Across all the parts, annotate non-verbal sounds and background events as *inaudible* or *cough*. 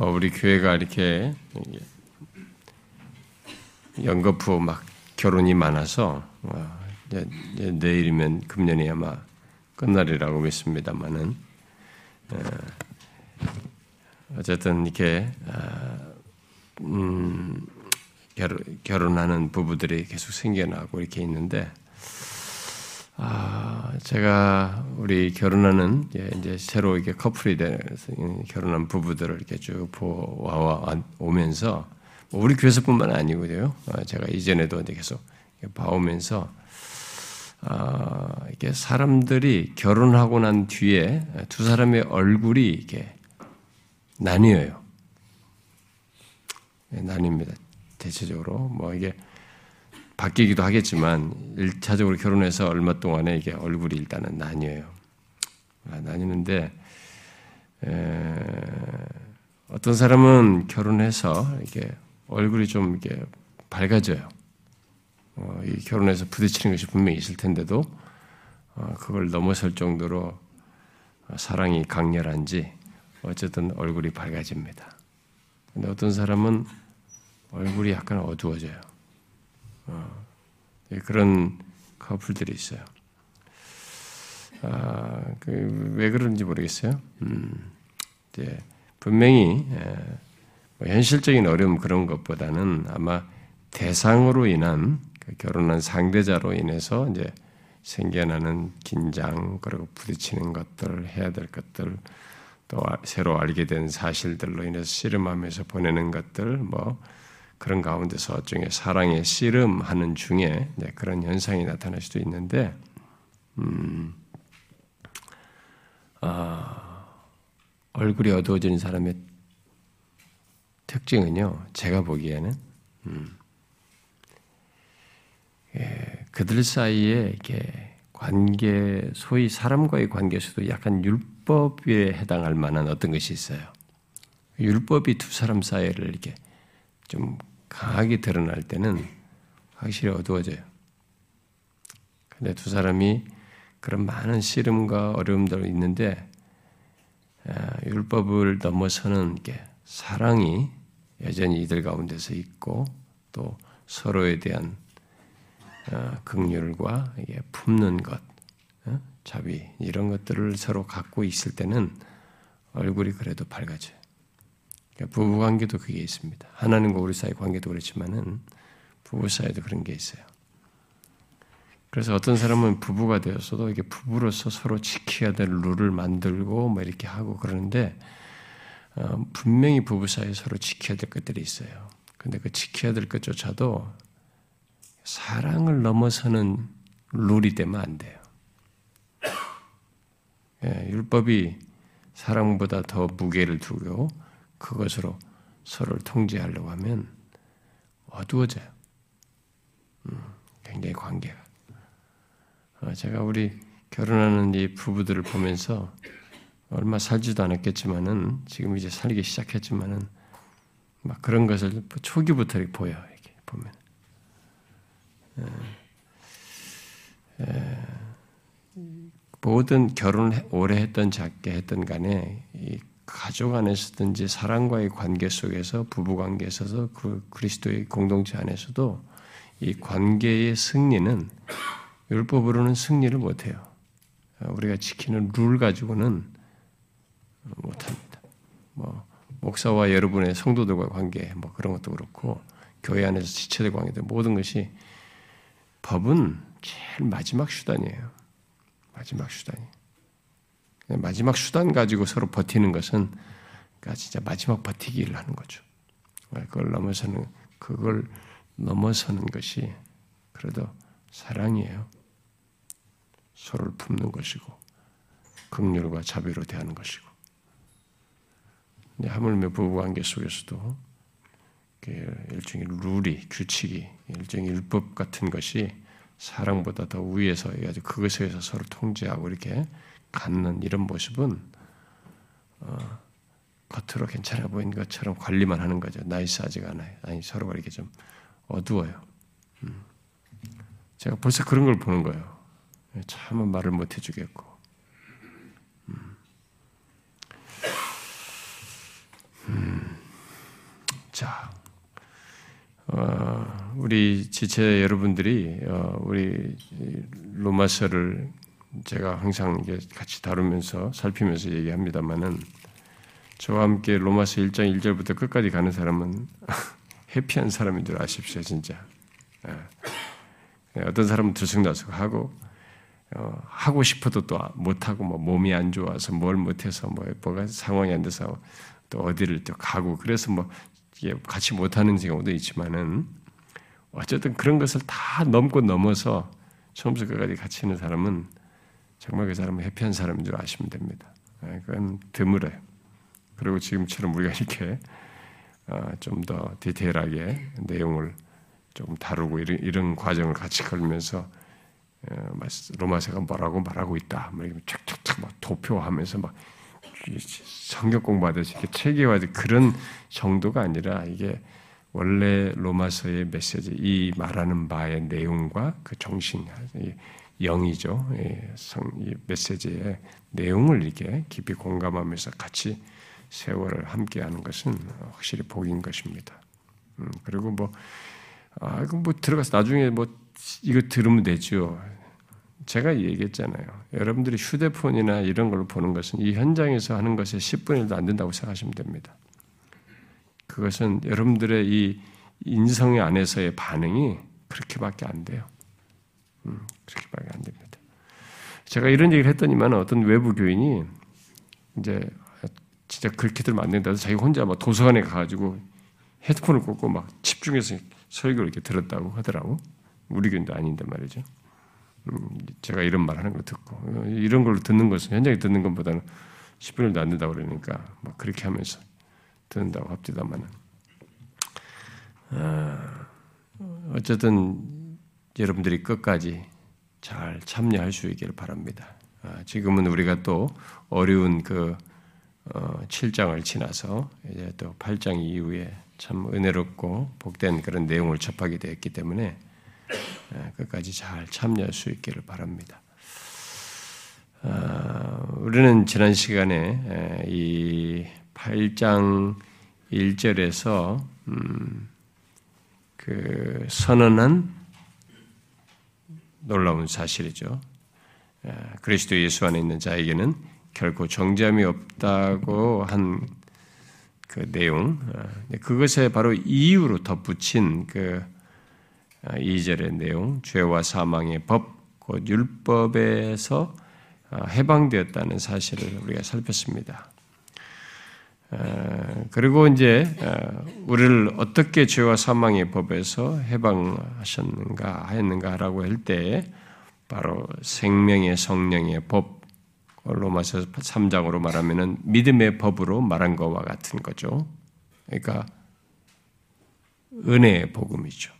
뭐 우리 교회가 이렇게 연거푸 막 결혼이 많아서 어, 내일이면 금년이 아마 끝날이라고 믿습니다만은 어, 어쨌든 이렇게 아, 음, 결혼하는 부부들이 계속 생겨나고 이렇게 있는데 아, 제가 우리 결혼하는 이제 새로 이게 커플이 돼서 결혼한 부부들을 이렇게 쭉 보아 오면서 뭐 우리 교회에서뿐만 아니고요. 어, 제가 이전에도 계속 봐오면서 아, 이게 사람들이 결혼하고 난 뒤에 두 사람의 얼굴이 이게 나뉘어요. 네, 나뉩니다. 대체적으로 뭐 이게 바뀌기도 하겠지만 일차적으로 결혼해서 얼마 동안에 이게 얼굴이 일단은 나뉘어요. 아, 나뉘는데 에, 어떤 사람은 결혼해서 이게 얼굴이 좀 이렇게 밝아져요. 어, 이 결혼해서 부딪히는 것이 분명히 있을 텐데도 어, 그걸 넘어설 정도로 사랑이 강렬한지 어쨌든 얼굴이 밝아집니다. 근데 어떤 사람은 얼굴이 약간 어두워져요. 어, 예, 그런 커플들이 있어요. 아, 그, 왜 그런지 모르겠어요. 음, 이제 분명히 예, 뭐 현실적인 어려움 그런 것보다는 아마 대상으로 인한 그 결혼한 상대자로 인해서 이제 생겨나는 긴장 그리고 부딪히는 것들 해야 될 것들 또 새로 알게 된 사실들로 인해서 씨름하면서 보내는 것들 뭐 그런 가운데서 일종의 사랑의 씨름하는 중에 그런 현상이 나타날 수도 있는데, 음, 아, 얼굴이 어두워진 사람의 특징은요, 제가 보기에는, 음, 예, 그들 사이에 이렇게 관계, 소위 사람과의 관계에서도 약간 율법에 해당할 만한 어떤 것이 있어요. 율법이 두 사람 사이를 이렇게 좀 강하게 드러날 때는 확실히 어두워져요. 근데 두 사람이 그런 많은 씨름과 어려움들이 있는데 아, 율법을 넘어서는 게 사랑이 여전히 이들 가운데서 있고 또 서로에 대한 아, 극률과 품는 것, 어? 자비 이런 것들을 서로 갖고 있을 때는 얼굴이 그래도 밝아져요. 그러니까 부부 관계도 그게 있습니다. 하나님과 우리 사이 관계도 그렇지만은 부부 사이도 그런 게 있어요. 그래서 어떤 사람은 부부가 되었어도 이게 부부로서 서로 지켜야 될 룰을 만들고 뭐 이렇게 하고 그러는데 어, 분명히 부부 사이에 서로 지켜야 될 것들이 있어요. 근데 그 지켜야 될 것조차도 사랑을 넘어서는 룰이 되면 안 돼요. 예, 율법이 사랑보다 더 무게를 두고 그것으로 서로를 통제하려고 하면 어두워져요. 음, 굉장히 관계가. 어, 제가 우리 결혼하는 이 부부들을 보면서 얼마 살지도 않았겠지만은 지금 이제 살기 시작했지만은 막 그런 것을 초기부터 이렇게 보여 이렇게 보면. 에, 에, 모든 결혼 오래 했던 작게 했던 간에 이 가족 안에서든지 사랑과의 관계 속에서 부부 관계에 있어서 그 그리스도의 공동체 안에서도 이 관계의 승리는 율법으로는 승리를 못해요. 우리가 지키는 룰 가지고는 못합니다. 뭐 목사와 여러분의 성도들과 관계 뭐 그런 것도 그렇고 교회 안에서 지체들 관계들 모든 것이 법은 제일 마지막 수단이에요. 마지막 수단이. 마지막 수단 가지고 서로 버티는 것은 그러니까 진짜 마지막 버티기를 하는 거죠. 그걸 넘어서는 그걸 넘어서는 것이 그래도 사랑이에요. 서로를 품는 것이고 극렬과 자비로 대하는 것이고. 하물며 부부관계 속에서도 일종의 룰이 규칙이 일종의 율법 같은 것이 사랑보다 더 위에서 아주 그것에 의해서 서로 통제하고 이렇게 갖는 이런 모습은 어, 겉으로 괜찮아 보이는 것처럼 관리만 하는 거죠. 나이스하지가 않아요. 아니 서로가 이렇게 좀 어두워요. 음. 제가 벌써 그런 걸 보는 거예요. 참 말을 못 해주겠고. 음. 음. 자, 어, 우리 지체 여러분들이 어, 우리 로마서를 제가 항상 같이 다루면서 살피면서 얘기합니다만은 저와 함께 로마서 1장 1절부터 끝까지 가는 사람은 *laughs* 해피한 사람인 줄 아십시오, 진짜. 예. 어떤 사람은 들쑥날쑥하고 어, 하고 싶어도 또 못하고 뭐 몸이 안 좋아서 뭘 못해서 뭐 뭐가 상황이 안 돼서 또 어디를 또 가고 그래서 뭐 이게 같이 못하는 경우도 있지만은 어쨌든 그런 것을 다 넘고 넘어서 처음부터 끝까지 같이 있는 사람은 정말 그 사람은 해피한 사람인 줄 아시면 됩니다. 예, 그건 드물어요. 그리고 지금처럼 우리가 이렇게 어, 좀더 디테일하게 내용을 조금 다루고 이런, 이런 과정을 같이 걸면서 어, 로마서가 뭐라고 말하고 있다. 뭐 이렇게 쫙쫙쫙 막 도표하면서 막 성경 공부하듯이 이렇게 체계화된 그런 정도가 아니라 이게 원래 로마서의 메시지, 이 말하는 바의 내용과 그 정신, 영이죠. 성, 이 메시지의 내용을 이렇게 깊이 공감하면서 같이 세월을 함께하는 것은 확실히 복인 것입니다. 음, 그리고 뭐, 아, 이거 뭐 들어가서 나중에 뭐 이거 들으면 되죠. 제가 얘기했잖아요. 여러분들이 휴대폰이나 이런 걸로 보는 것은 이 현장에서 하는 것에 10분의 1도 안 된다고 생각하시면 됩니다. 그것은 여러분들의 이 인성 안에서의 반응이 그렇게밖에 안 돼요. 음, 그렇게밖에 안 됩니다. 제가 이런 얘기를 했더니만 어떤 외부 교인이 이제 진짜 그렇게들 만든다 해서 자기 혼자 막 도서관에 가가지고 헤드폰을 꽂고 막 집중해서 설교를 이렇게 들었다고 하더라고. 우리 교인도 아닌데 말이죠. 음, 제가 이런 말 하는 걸 듣고, 이런 걸 듣는 것은 현장에 듣는 것보다는 10분을 안 된다고 그러니까 막 그렇게 하면서 듣는다고 합디다만은. 아, 어쨌든 여러분들이 끝까지 잘 참여할 수 있기를 바랍니다. 아, 지금은 우리가 또 어려운 그 7장을 어, 지나서 이제 또 8장 이후에 참 은혜롭고 복된 그런 내용을 접하게 되었기 때문에 끝까지 잘 참여할 수 있기를 바랍니다. 어, 우리는 지난 시간에 이 8장 1절에서 음, 그 선언한 놀라운 사실이죠. 그리스도 예수 안에 있는 자에게는 결코 정죄함이 없다고 한 그 내용, 어, 그것에 바로 이유로 덧붙인 그 2절의 어, 내용, 죄와 사망의 법, 곧 율법에서 어, 해방되었다는 사실을 우리가 살폈습니다. 그리고 이제 우리를 어떻게 죄와 사망의 법에서 해방하셨는가 했는가라고 할 때 바로 생명의 성령의 법 로마서 3장으로 말하면은 믿음의 법으로 말한 것과 같은 거죠. 그러니까 은혜의 복음이죠.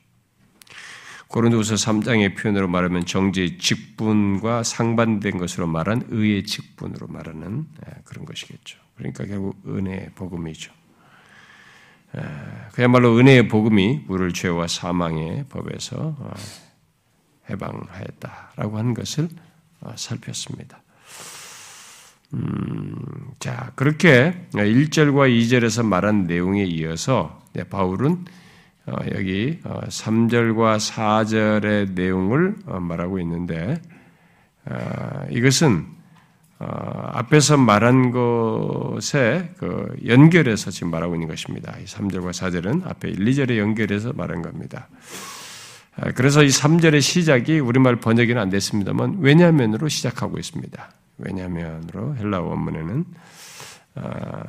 고린도서 3장의 표현으로 말하면 정죄의 직분과 상반된 것으로 말한 의의 직분으로 말하는 예, 그런 것이겠죠. 그러니까 결국 은혜의 복음이죠. 예, 그야말로 은혜의 복음이 우리를 죄와 사망의 법에서 어, 해방하였다라고 하는 것을 어, 살폈습니다. 음, 자, 그렇게 1절과 2절에서 말한 내용에 이어서 바울은 어, 여기 3절과 어, 4절의 내용을 어, 말하고 있는데 이것은 앞에서 말한 것에 그 연결해서 지금 말하고 있는 것입니다. 3절과 4절은 앞에 1, 2절에 연결해서 말한 겁니다. 그래서 이 3절의 시작이 우리말 번역이는 안 됐습니다만 왜냐면으로 시작하고 있습니다. 왜냐면으로 헬라 원문에는 아,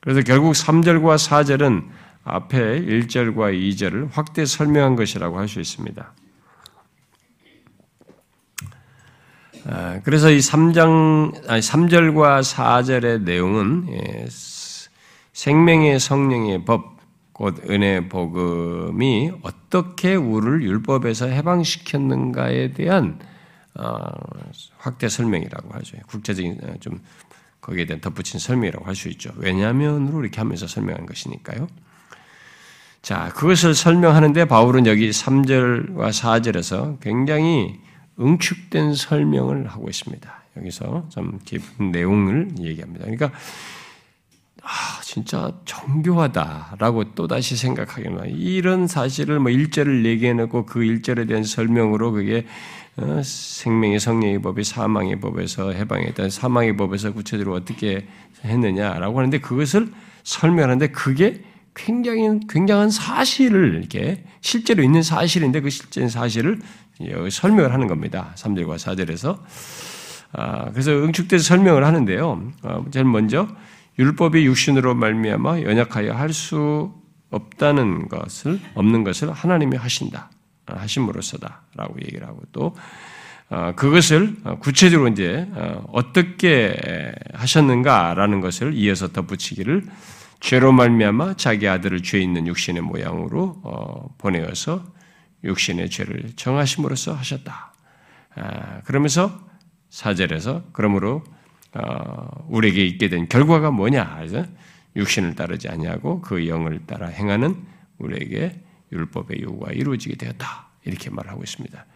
그래서 결국 3절과 4절은 앞에 1절과 2절을 확대 설명한 것이라고 할 수 있습니다. 아, 그래서 이 3장, 아니 3절과 4절의 내용은 예, 생명의 성령의 법, 곧 은혜 복음이 어떻게 우리를 율법에서 해방시켰는가에 대한 어, 확대 설명이라고 하죠. 국제적인 어, 좀 거기에 대한 덧붙인 설명이라고 할 수 있죠. 왜냐면으로 이렇게 하면서 설명한 것이니까요. 자, 그것을 설명하는데 바울은 여기 3절과 4절에서 굉장히 응축된 설명을 하고 있습니다. 여기서 좀 깊은 내용을 얘기합니다. 그러니까 아, 진짜 정교하다라고 또다시 생각하게 됩니다. 이런 사실을 뭐 일절을 얘기해놓고 그 일절에 대한 설명으로 그게 어, 생명의 성령의 법이 사망의 법에서 해방했다. 사망의 법에서 구체적으로 어떻게 했느냐라고 하는데 그것을 설명하는데 그게 굉장히 굉장한 사실을 이렇게 실제로 있는 사실인데 그 실제 사실을 설명을 하는 겁니다. 3절과 4절에서 아, 그래서 응축돼서 설명을 하는데요. 아, 제일 먼저 율법이 육신으로 말미암아 연약하여 할 수 없다는 것을 없는 것을 하나님이 하신다. 하심으로써다라고 얘기를 하고 또 어, 그것을 구체적으로 이제 어, 어떻게 하셨는가라는 것을 이어서 덧붙이기를 죄로 말미암아 자기 아들을 죄 있는 육신의 모양으로 어, 보내어서 육신의 죄를 정하심으로써 하셨다. 아, 그러면서 사절에서 그러므로 우리에게 있게 된 결과가 뭐냐? 육신을 따르지 아니하고 그 영을 따라 행하는 우리에게 율법의 요구가 이루어지게 되었다. 이렇게 말하고 있습니다.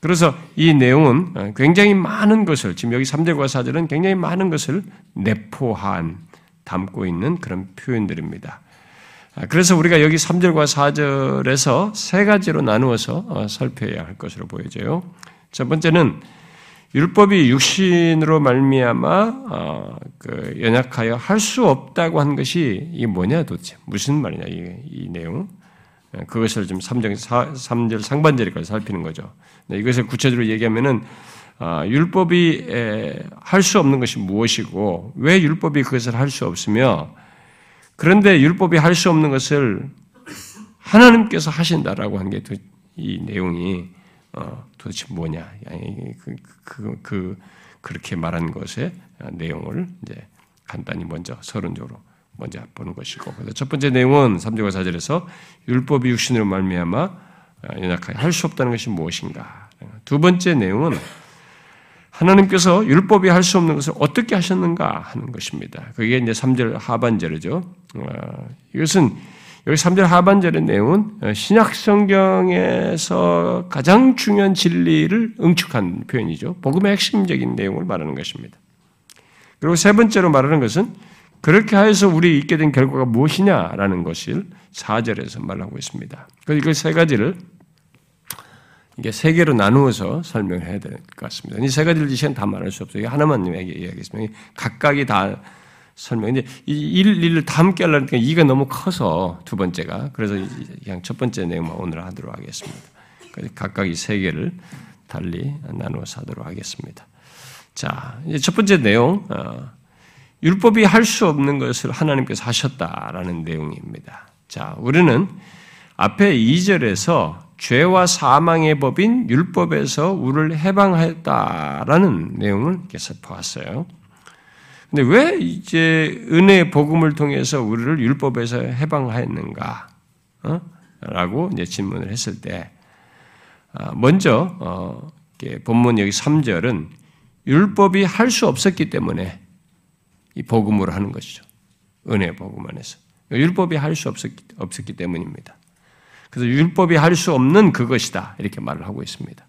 그래서 이 내용은 굉장히 많은 것을 지금 여기 3절과 4절은 굉장히 많은 것을 내포한 담고 있는 그런 표현들입니다. 그래서 우리가 여기 3절과 4절에서 세 가지로 나누어서 어, 살펴야 할 것으로 보여져요. 첫 번째는 율법이 육신으로 말미암아 어, 그 연약하여 할 수 없다고 한 것이 이게 뭐냐 도대체 무슨 말이냐 이, 이 내용 예, 그것을 좀 3절, 3절 상반절까지 살피는 거죠. 네, 이것을 구체적으로 얘기하면은 아, 율법이 할 수 없는 것이 무엇이고 왜 율법이 그것을 할 수 없으며 그런데 율법이 할 수 없는 것을 하나님께서 하신다라고 하는 게 이 내용이 어, 도대체 뭐냐? 그, 그, 그, 그렇게 말한 것의 내용을 이제 간단히 먼저 서론적으로 먼저 보는 것이고 첫 번째 내용은 3절과 4절에서 율법이 육신으로 말미암아 어, 연약하게 할 수 없다는 것이 무엇인가. 두 번째 내용은 하나님께서 율법이 할 수 없는 것을 어떻게 하셨는가 하는 것입니다. 그게 이제 3절 하반절이죠. 어, 이것은 여기 3절 하반절의 내용은 어, 신약 성경에서 가장 중요한 진리를 응축한 표현이죠. 복음의 핵심적인 내용을 말하는 것입니다. 그리고 세 번째로 말하는 것은 그렇게 하여서 우리 있게 된 결과가 무엇이냐라는 것을 4절에서 말하고 있습니다. 그래서 이걸 세 가지를 이게 세 개로 나누어서 설명을 해야 될 것 같습니다. 이 세 가지를 시간 다 말할 수 없어요. 하나만 이야기하겠습니다. 각각이 다 설명. 이제 이 일, 일을 다 함께 하려니까 이가 너무 커서 두 번째가. 그래서 그냥 첫 번째 내용만 오늘 하도록 하겠습니다. 각각 이 세 개를 달리 나누어서 하도록 하겠습니다. 자, 이제 첫 번째 내용. 어, 율법이 할 수 없는 것을 하나님께서 하셨다라는 내용입니다. 자, 우리는 앞에 2절에서 죄와 사망의 법인 율법에서 우리를 해방했다라는 내용을 계속 보았어요. 근데 왜 이제 은혜의 복음을 통해서 우리를 율법에서 해방하였는가? 어? 라고 이제 질문을 했을 때, 아, 먼저, 어, 본문 여기 3절은 율법이 할 수 없었기 때문에 이 복음으로 하는 것이죠. 은혜 복음 안에서. 율법이 할 수 없었기, 없었기 때문입니다. 그래서 율법이 할 수 없는 그것이다. 이렇게 말을 하고 있습니다.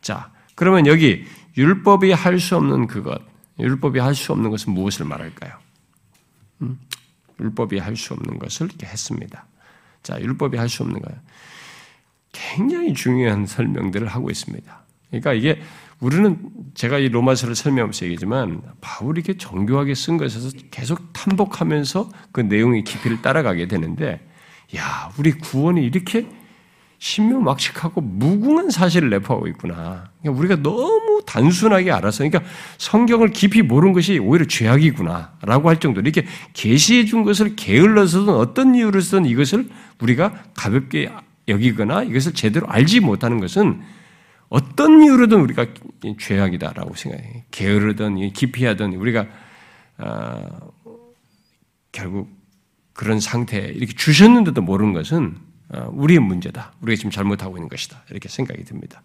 자, 그러면 여기 율법이 할 수 없는 그것, 율법이 할 수 없는 것은 무엇을 말할까요? 음? 율법이 할 수 없는 것을 이렇게 했습니다. 자, 율법이 할 수 없는 것. 굉장히 중요한 설명들을 하고 있습니다. 그러니까 이게 우리는 제가 이 로마서를 설명하면서 얘기지만 바울이 이렇게 정교하게 쓴 것에서 계속 탐복하면서 그 내용의 깊이를 따라가게 되는데 야, 우리 구원이 이렇게 신묘막측하고 무궁한 사실을 내포하고 있구나. 그러니까 우리가 너무 단순하게 알아서, 그러니까 성경을 깊이 모르는 것이 오히려 죄악이구나라고 할 정도로 이렇게 계시해 준 것을 게을러서든 어떤 이유로서든 이것을 우리가 가볍게 여기거나 이것을 제대로 알지 못하는 것은 어떤 이유로든 우리가 죄악이다라고 생각해. 게으르든 기피하든 우리가 어, 결국 그런 상태에 이렇게 주셨는데도 모르는 것은 어, 우리의 문제다. 우리가 지금 잘못하고 있는 것이다. 이렇게 생각이 듭니다.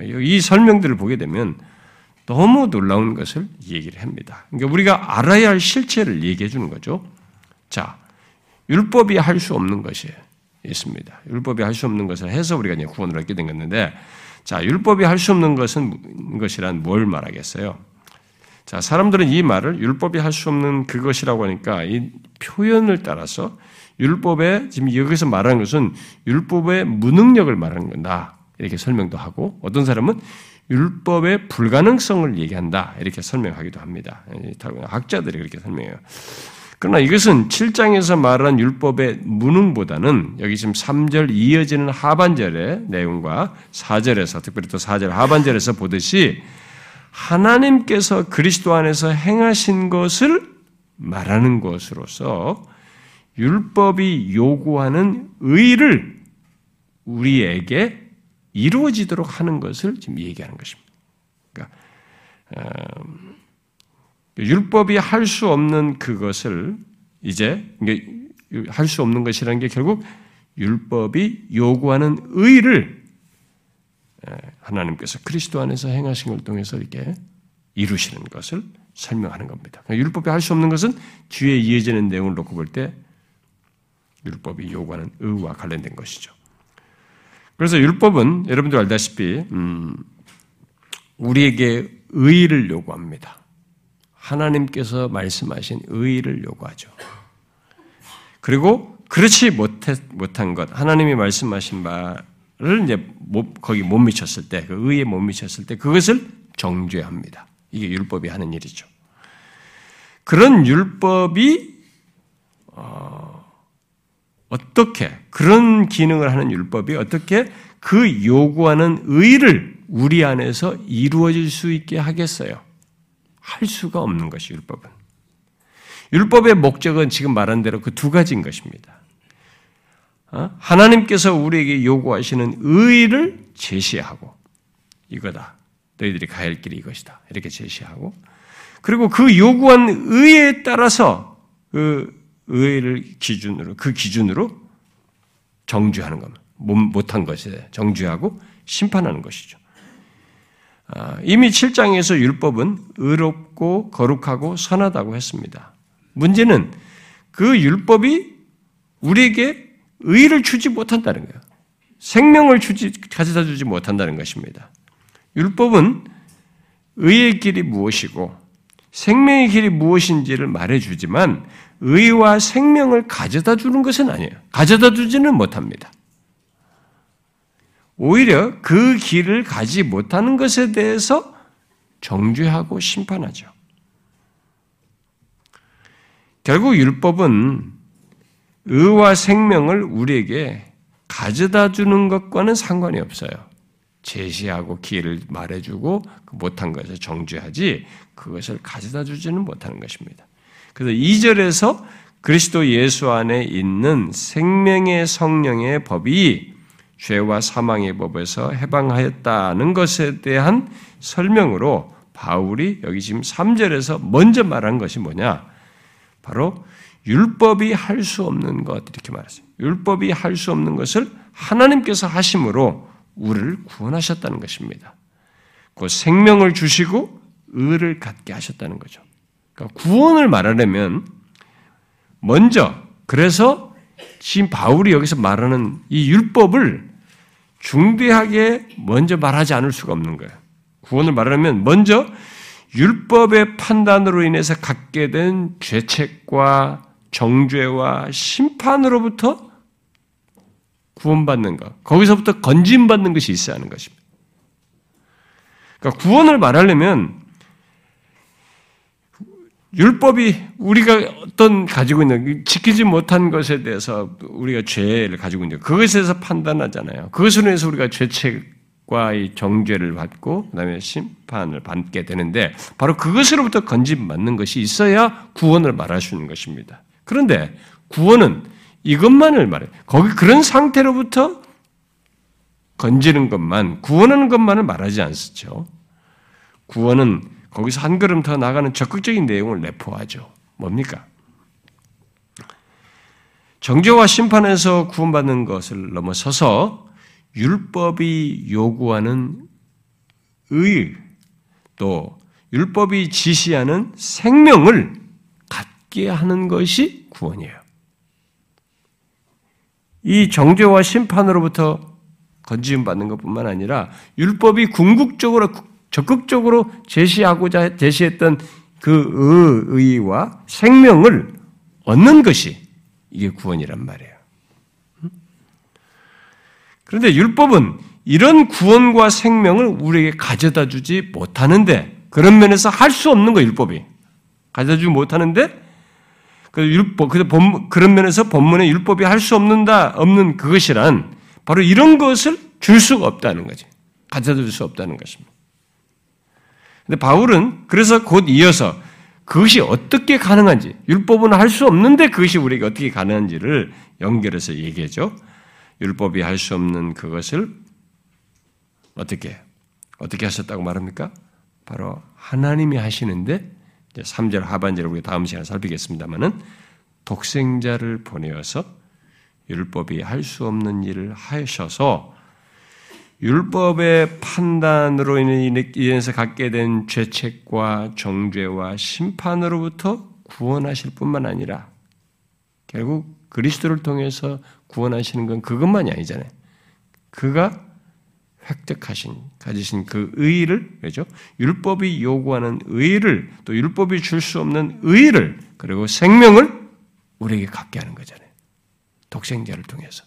이 설명들을 보게 되면 너무 놀라운 것을 얘기를 합니다. 그러니까 우리가 알아야 할 실체를 얘기해 주는 거죠. 자, 율법이 할 수 없는 것이 있습니다. 율법이 할 수 없는 것을 해서 우리가 이제 구원을 얻게 된 건데, 자, 율법이 할 수 없는 것은 것이란 뭘 말하겠어요? 자, 사람들은 이 말을 율법이 할 수 없는 그것이라고 하니까 이 표현을 따라서 율법에 지금 여기서 말하는 것은 율법의 무능력을 말하는 건다. 이렇게 설명도 하고 어떤 사람은 율법의 불가능성을 얘기한다. 이렇게 설명하기도 합니다. 학자들이 그렇게 설명해요. 그러나 이것은 7장에서 말한 율법의 무능보다는 여기 지금 3절 이어지는 하반절의 내용과 4절에서 특별히 또 4절 하반절에서 보듯이 하나님께서 그리스도 안에서 행하신 것을 말하는 것으로서 율법이 요구하는 의를 우리에게 이루어지도록 하는 것을 지금 얘기하는 것입니다. 그러니까 어, 율법이 할 수 없는 그것을 이제 할 수 없는 것이라는 게 결국 율법이 요구하는 의를 하나님께서 그리스도 안에서 행하신 걸 통해서 이렇게 이루시는 것을 설명하는 겁니다. 그러니까 율법이 할 수 없는 것은 뒤에 이어지는 내용을 놓고 볼 때 율법이 요구하는 의와 관련된 것이죠. 그래서 율법은 여러분들 알다시피 음, 우리에게 의를 요구합니다. 하나님께서 말씀하신 의를 요구하죠. 그리고 그렇지 못한 것, 하나님이 말씀하신 바 를 이제 못, 거기 못 미쳤을 때, 그 의에 못 미쳤을 때, 그것을 정죄합니다. 이게 율법이 하는 일이죠. 그런 율법이, 어, 어떻게, 그런 기능을 하는 율법이 어떻게 그 요구하는 의를 우리 안에서 이루어질 수 있게 하겠어요? 할 수가 없는 것이 율법은. 율법의 목적은 지금 말한 대로 그 두 가지인 것입니다. 어? 하나님께서 우리에게 요구하시는 의를 제시하고 이거다. 너희들이 가야 할 길이 이것이다. 이렇게 제시하고 그리고 그 요구한 의에 따라서 그 의를 기준으로 그 기준으로 정죄하는 겁니다. 못한 것에 정죄하고 심판하는 것이죠. 아, 이미 7장에서 율법은 의롭고 거룩하고 선하다고 했습니다. 문제는 그 율법이 우리에게 의를 주지 못한다는 거예요. 생명을 주지, 가져다 주지 못한다는 것입니다. 율법은 의의 길이 무엇이고 생명의 길이 무엇인지를 말해주지만 의와 생명을 가져다 주는 것은 아니에요. 가져다 주지는 못합니다. 오히려 그 길을 가지 못하는 것에 대해서 정죄하고 심판하죠. 결국 율법은 의와 생명을 우리에게 가져다 주는 것과는 상관이 없어요. 제시하고 기회를 말해주고 그 못한 것을 정죄하지 그것을 가져다 주지는 못하는 것입니다. 그래서 2절에서 그리스도 예수 안에 있는 생명의 성령의 법이 죄와 사망의 법에서 해방하였다는 것에 대한 설명으로 바울이 여기 지금 3절에서 먼저 말한 것이 뭐냐? 바로 율법이 할 수 없는 것 이렇게 말했어요. 율법이 할 수 없는 것을 하나님께서 하심으로 우리를 구원하셨다는 것입니다. 그 생명을 주시고 의를 갖게 하셨다는 거죠. 그러니까 구원을 말하려면 먼저 그래서 지금 바울이 여기서 말하는 이 율법을 중대하게 먼저 말하지 않을 수가 없는 거예요. 구원을 말하면 먼저 율법의 판단으로 인해서 갖게 된 죄책과 정죄와 심판으로부터 구원받는 것, 거기서부터 건진받는 것이 있어야 하는 것입니다. 그러니까 구원을 말하려면 율법이 우리가 어떤 가지고 있는 지키지 못한 것에 대해서 우리가 죄를 가지고 있는 그것에 대해서 판단하잖아요. 그것으로 인해서 우리가 죄책과 이 정죄를 받고 그다음에 심판을 받게 되는데 바로 그것으로부터 건짐받는 것이 있어야 구원을 말할 수 있는 것입니다. 그런데 구원은 이것만을 말해. 거기 그런 상태로부터 건지는 것만 구원하는 것만을 말하지 않죠. 구원은 거기서 한 걸음 더 나가는 적극적인 내용을 내포하죠. 뭡니까? 정죄와 심판에서 구원받는 것을 넘어서서 율법이 요구하는 의, 또 율법이 지시하는 생명을 갖게 하는 것이 구원이에요. 이 정죄와 심판으로부터 건지움 받는 것뿐만 아니라 율법이 궁극적으로 적극적으로 제시하고자 제시했던 그 의와 생명을 얻는 것이 이게 구원이란 말이에요. 그런데 율법은 이런 구원과 생명을 우리에게 가져다 주지 못하는데 그런 면에서 할 수 없는 거 율법이 가져다 주지 못하는데 그 율법 그런 면에서 본문에 율법이 할 수 없는다 없는 그것이란 바로 이런 것을 줄 수가 없다는 거지 가져다 줄수 없다는 것입니다. 근데 바울은 그래서 곧 이어서 그것이 어떻게 가능한지 율법은 할 수 없는데 그것이 우리에게 어떻게 가능한지를 연결해서 얘기하죠. 율법이 할 수 없는 그것을 어떻게 어떻게 하셨다고 말합니까? 바로 하나님이 하시는데 3절 하반절을 우리 다음 시간에 살피겠습니다만은 독생자를 보내어서 율법이 할 수 없는 일을 하셔서 율법의 판단으로 인해서 갖게 된 죄책과 정죄와 심판으로부터 구원하실 뿐만 아니라 결국 그리스도를 통해서 구원하시는 건 그것만이 아니잖아요. 그가 획득하신 가지신 그 의를 그죠? 율법이 요구하는 의를 또 율법이 줄 수 없는 의를 그리고 생명을 우리에게 갖게 하는 거잖아요. 독생자를 통해서.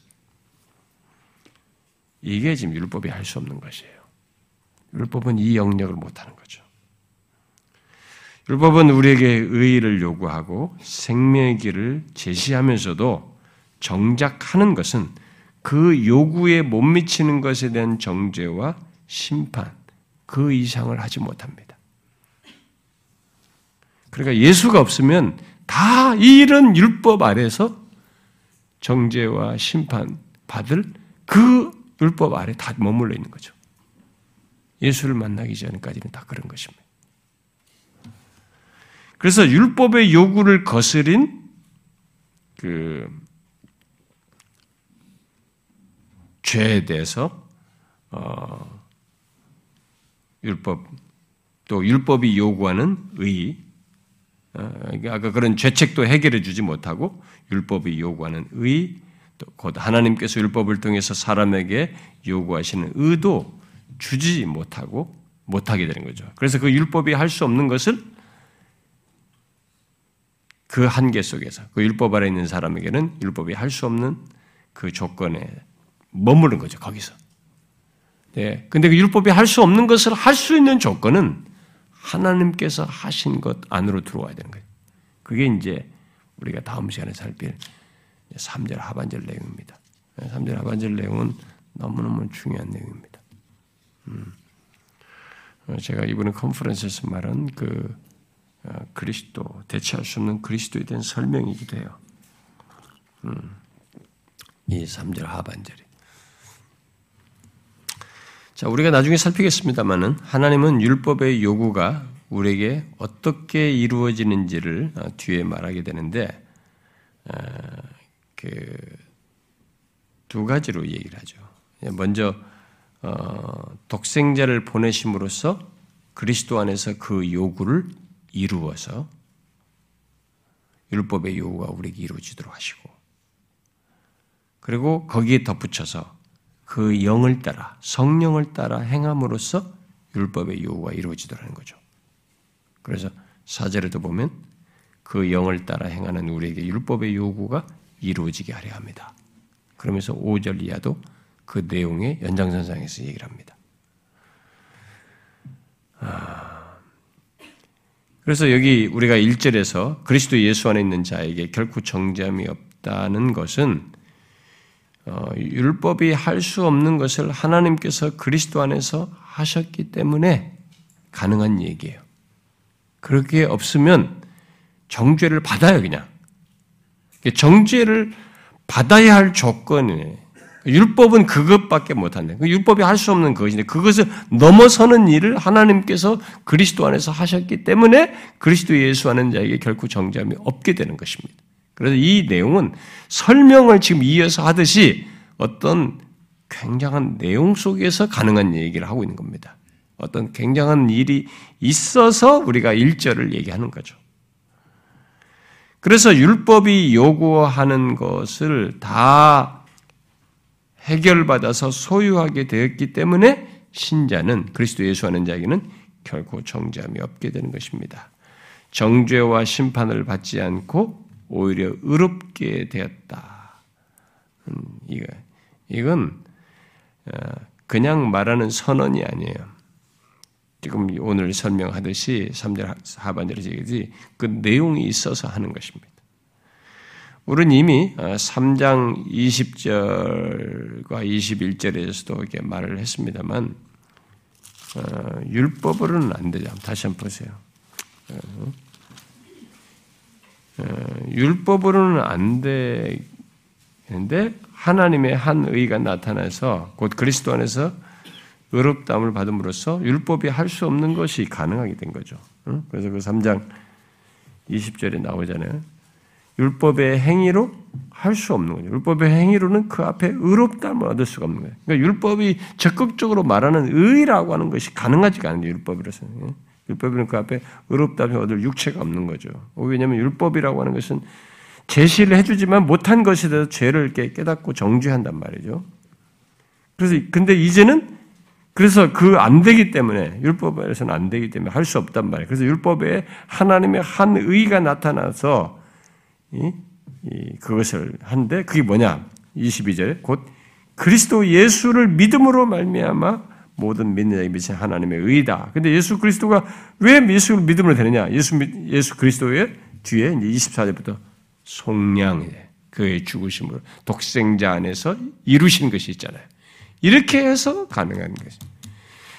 이게 지금 율법이 할 수 없는 것이에요. 율법은 이 영역을 못 하는 거죠. 율법은 우리에게 의의를 요구하고 생명의 길을 제시하면서도 정작 하는 것은 그 요구에 못 미치는 것에 대한 정죄와 심판, 그 이상을 하지 못합니다. 그러니까 예수가 없으면 다 이런 율법 아래서 정죄와 심판 받을 그 율법 아래 다 머물러 있는 거죠. 예수를 만나기 전까지는 다 그런 것입니다. 그래서 율법의 요구를 거스린 그 죄에 대해서 어, 율법 또 율법이 요구하는 의 어, 아까 그런 죄책도 해결해 주지 못하고 율법이 요구하는 의, 곧 하나님께서 율법을 통해서 사람에게 요구하시는 의도 주지 못하고 못하게 되는 거죠. 그래서 그 율법이 할 수 없는 것을 그 한계 속에서 그 율법 아래 있는 사람에게는 율법이 할 수 없는 그 조건에 머무는 거죠, 거기서. 네. 근데 그 율법이 할 수 없는 것을 할 수 있는 조건은 하나님께서 하신 것 안으로 들어와야 되는 거예요. 그게 이제 우리가 다음 시간에 살필 3절 하반절 내용입니다. 3절 하반절 내용은 너무너무 중요한 내용입니다. 음. 어, 제가 이번에 컨퍼런스에서 말한 그 어, 그리스도, 대체할 수 없는 그리스도에 대한 설명이기도 해요. 음. 이 3절 하반절이. 자, 우리가 나중에 살피겠습니다만은 하나님은 율법의 요구가 우리에게 어떻게 이루어지는지를 어, 뒤에 말하게 되는데 어, 그두 가지로 얘기를 하죠. 먼저 어, 독생자를 보내심으로써 그리스도 안에서 그 요구를 이루어서 율법의 요구가 우리에게 이루어지도록 하시고 그리고 거기에 덧붙여서 그 영을 따라 성령을 따라 행함으로써 율법의 요구가 이루어지더라는 거죠. 그래서 사절에도 보면 그 영을 따라 행하는 우리에게 율법의 요구가 이루어지게 하려 합니다. 그러면서 5절 이하도 그 내용의 연장선상에서 얘기를 합니다. 아, 그래서 여기 우리가 1절에서 그리스도 예수 안에 있는 자에게 결코 정죄함이 없다는 것은 어, 율법이 할 수 없는 것을 하나님께서 그리스도 안에서 하셨기 때문에 가능한 얘기예요. 그렇게 없으면 정죄를 받아요, 그냥. 정죄를 받아야 할 조건이에요. 율법은 그것밖에 못한다. 그 율법이 할 수 없는 것인데 그것을 넘어서는 일을 하나님께서 그리스도 안에서 하셨기 때문에 그리스도 예수 하는 자에게 결코 정죄함이 없게 되는 것입니다. 그래서 이 내용은 설명을 지금 이어서 하듯이 어떤 굉장한 내용 속에서 가능한 얘기를 하고 있는 겁니다. 어떤 굉장한 일이 있어서 우리가 일절을 얘기하는 거죠. 그래서 율법이 요구하는 것을 다 해결받아서 소유하게 되었기 때문에 신자는 그리스도 예수 하는 자에게는 결코 정죄함이 없게 되는 것입니다. 정죄와 심판을 받지 않고 오히려 의롭게 되었다. 음, 이건 어, 그냥 말하는 선언이 아니에요. 지금 오늘 설명하듯이 3절 하반절에 얘기지 그 내용이 있어서 하는 것입니다. 우리는 이미 3장 어, 20절과 21절에서도 이렇게 말을 했습니다만 어, 율법으로는 안 되죠. 다시 한번 보세요. 어, 율법으로는 안 되는데 하나님의 한 의가 나타나서 곧 그리스도 안에서 의롭다함을 받음으로써 율법이 할 수 없는 것이 가능하게 된 거죠. 그래서 그 3장 20절에 나오잖아요. 율법의 행위로 할 수 없는 거죠. 율법의 행위로는 그 앞에 의롭다함을 얻을 수가 없는 거예요. 그러니까 율법이 적극적으로 말하는 의라고 하는 것이 가능하지가 않아요. 율법이라서는. 율법은 그 앞에 의롭다함을 얻을 육체가 없는 거죠. 왜냐하면 율법이라고 하는 것은 제시를 해주지만 못한 것에 대해서 죄를 깨닫고 정죄한단 말이죠. 그래서 근데 이제는 그래서 그 안 되기 때문에 율법에서는 안 되기 때문에 할 수 없단 말이에요. 그래서 율법에 하나님의 한 의가 나타나서 그것을 한데 그게 뭐냐? 22절에 곧 그리스도 예수를 믿음으로 말미암아 모든 믿는 자에게 미친 하나님의 의다. 근데 예수 그리스도가 왜 예수를 믿음으로 되느냐? 예수 예수 그리스도의 뒤에 이제 24절부터 속량이래. 그의 죽으심으로 독생자 안에서 이루신 것이 있잖아요. 이렇게 해서 가능한 것이.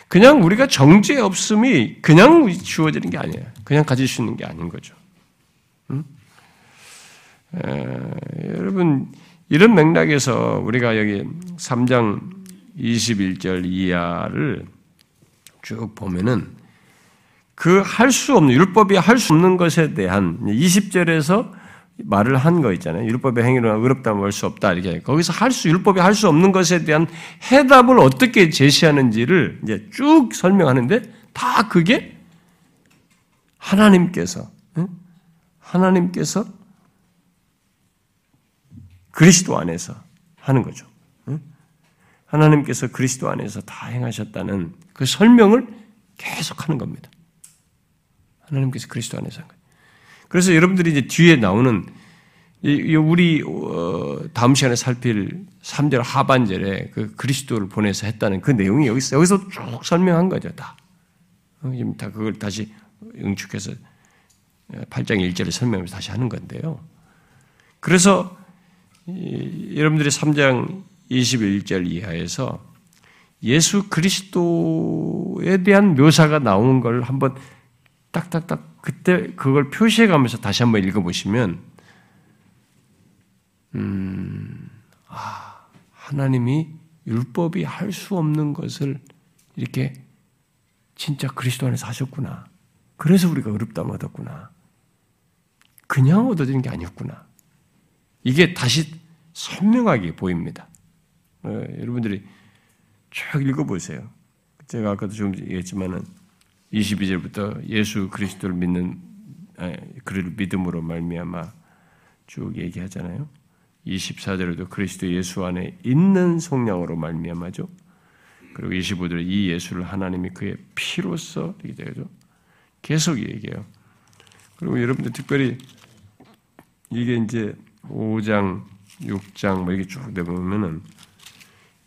그냥 우리가 정죄 없음이 그냥 주어지는 게 아니에요. 그냥 가질 수 있는 게 아닌 거죠. 음? 에, 여러분 이런 맥락에서 우리가 여기 3장 21절 이하를 쭉 보면은 그 할 수 없는 율법이 할 수 없는 것에 대한 20절에서 말을 한 거 있잖아요. 율법의 행위로 의롭다면 할수 없다 이렇게 거기서 할 수 율법이 할 수 없는 것에 대한 해답을 어떻게 제시하는지를 이제 쭉 설명하는데 다 그게 하나님께서 하나님께서 그리스도 안에서 하는 거죠. 하나님께서 그리스도 안에서 다 행하셨다는 그 설명을 계속 하는 겁니다. 하나님께서 그리스도 안에서 한 거예요. 그래서 여러분들이 이제 뒤에 나오는 우리 어, 다음 시간에 살필 3절 하반절에 그 그리스도를 보내서 했다는 그 내용이 여기서 여기서 쭉 설명한 거죠, 다. 어, 지금 다 그걸 다시 응축해서 8장 1절에 설명하면서 다시 하는 건데요. 그래서 여러분들이 3장 21절 이하에서 예수 그리스도에 대한 묘사가 나오는 걸 한번 딱딱딱 그때 그걸 표시해 가면서 다시 한번 읽어 보시면, 음, 아, 하나님이 율법이 할 수 없는 것을 이렇게 진짜 그리스도 안에서 하셨구나. 그래서 우리가 어렵다 얻었구나. 그냥 얻어지는 게 아니었구나. 이게 다시 선명하게 보입니다. 어, 여러분들이 쭉 읽어보세요. 제가 아까도 좀 얘기했지만은 22절부터 예수 그리스도를 믿는 그를 믿음으로 말미암아 쭉 얘기하잖아요. 24절에도 그리스도 예수 안에 있는 속량으로 말미암아죠. 그리고 25절에 이 예수를 하나님이 그의 피로써 되죠. 계속 얘기해요. 그리고 여러분들 특별히 이게 이제 5장, 6장 뭐 이렇게 쭉 내보면은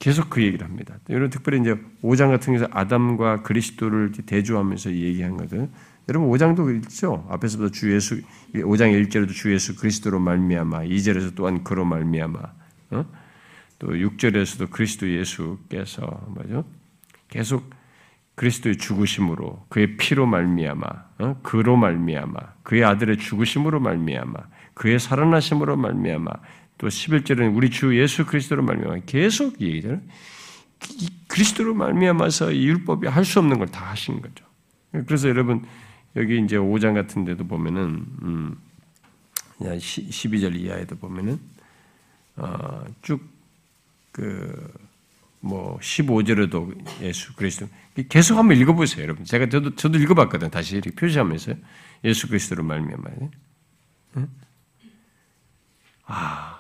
계속 그 얘기를 합니다. 여러분 특별히 이제 5장 같은 경우서 아담과 그리스도를 대조하면서 얘기한 거든. 여러분 5장도 있죠. 앞에서부터 주 예수 5장 1절에도 주 예수 그리스도로 말미암아 2절에서 또한 그로 말미암아 어? 또 6절에서도 그리스도 예수께서 뭐죠? 계속 그리스도의 죽으심으로 그의 피로 말미암아 어? 그로 말미암아 그의 아들의 죽으심으로 말미암아 그의 살아나심으로 말미암아 또 11절은 우리 주 예수 그리스도로 말미암아 계속 얘기잖아요. 그리스도로 말미암아서 율법이 할 수 없는 걸 다 하신 거죠. 그래서 여러분 여기 이제 5장 같은 데도 보면은 음 12절 이하에도 보면은 어, 쭉그 뭐 15절에도 예수 그리스도 계속 한번 읽어보세요, 여러분. 제가 저도 저도 읽어봤거든. 다시 이렇게 표시하면서 예수 그리스도로 말미암아. 응? 아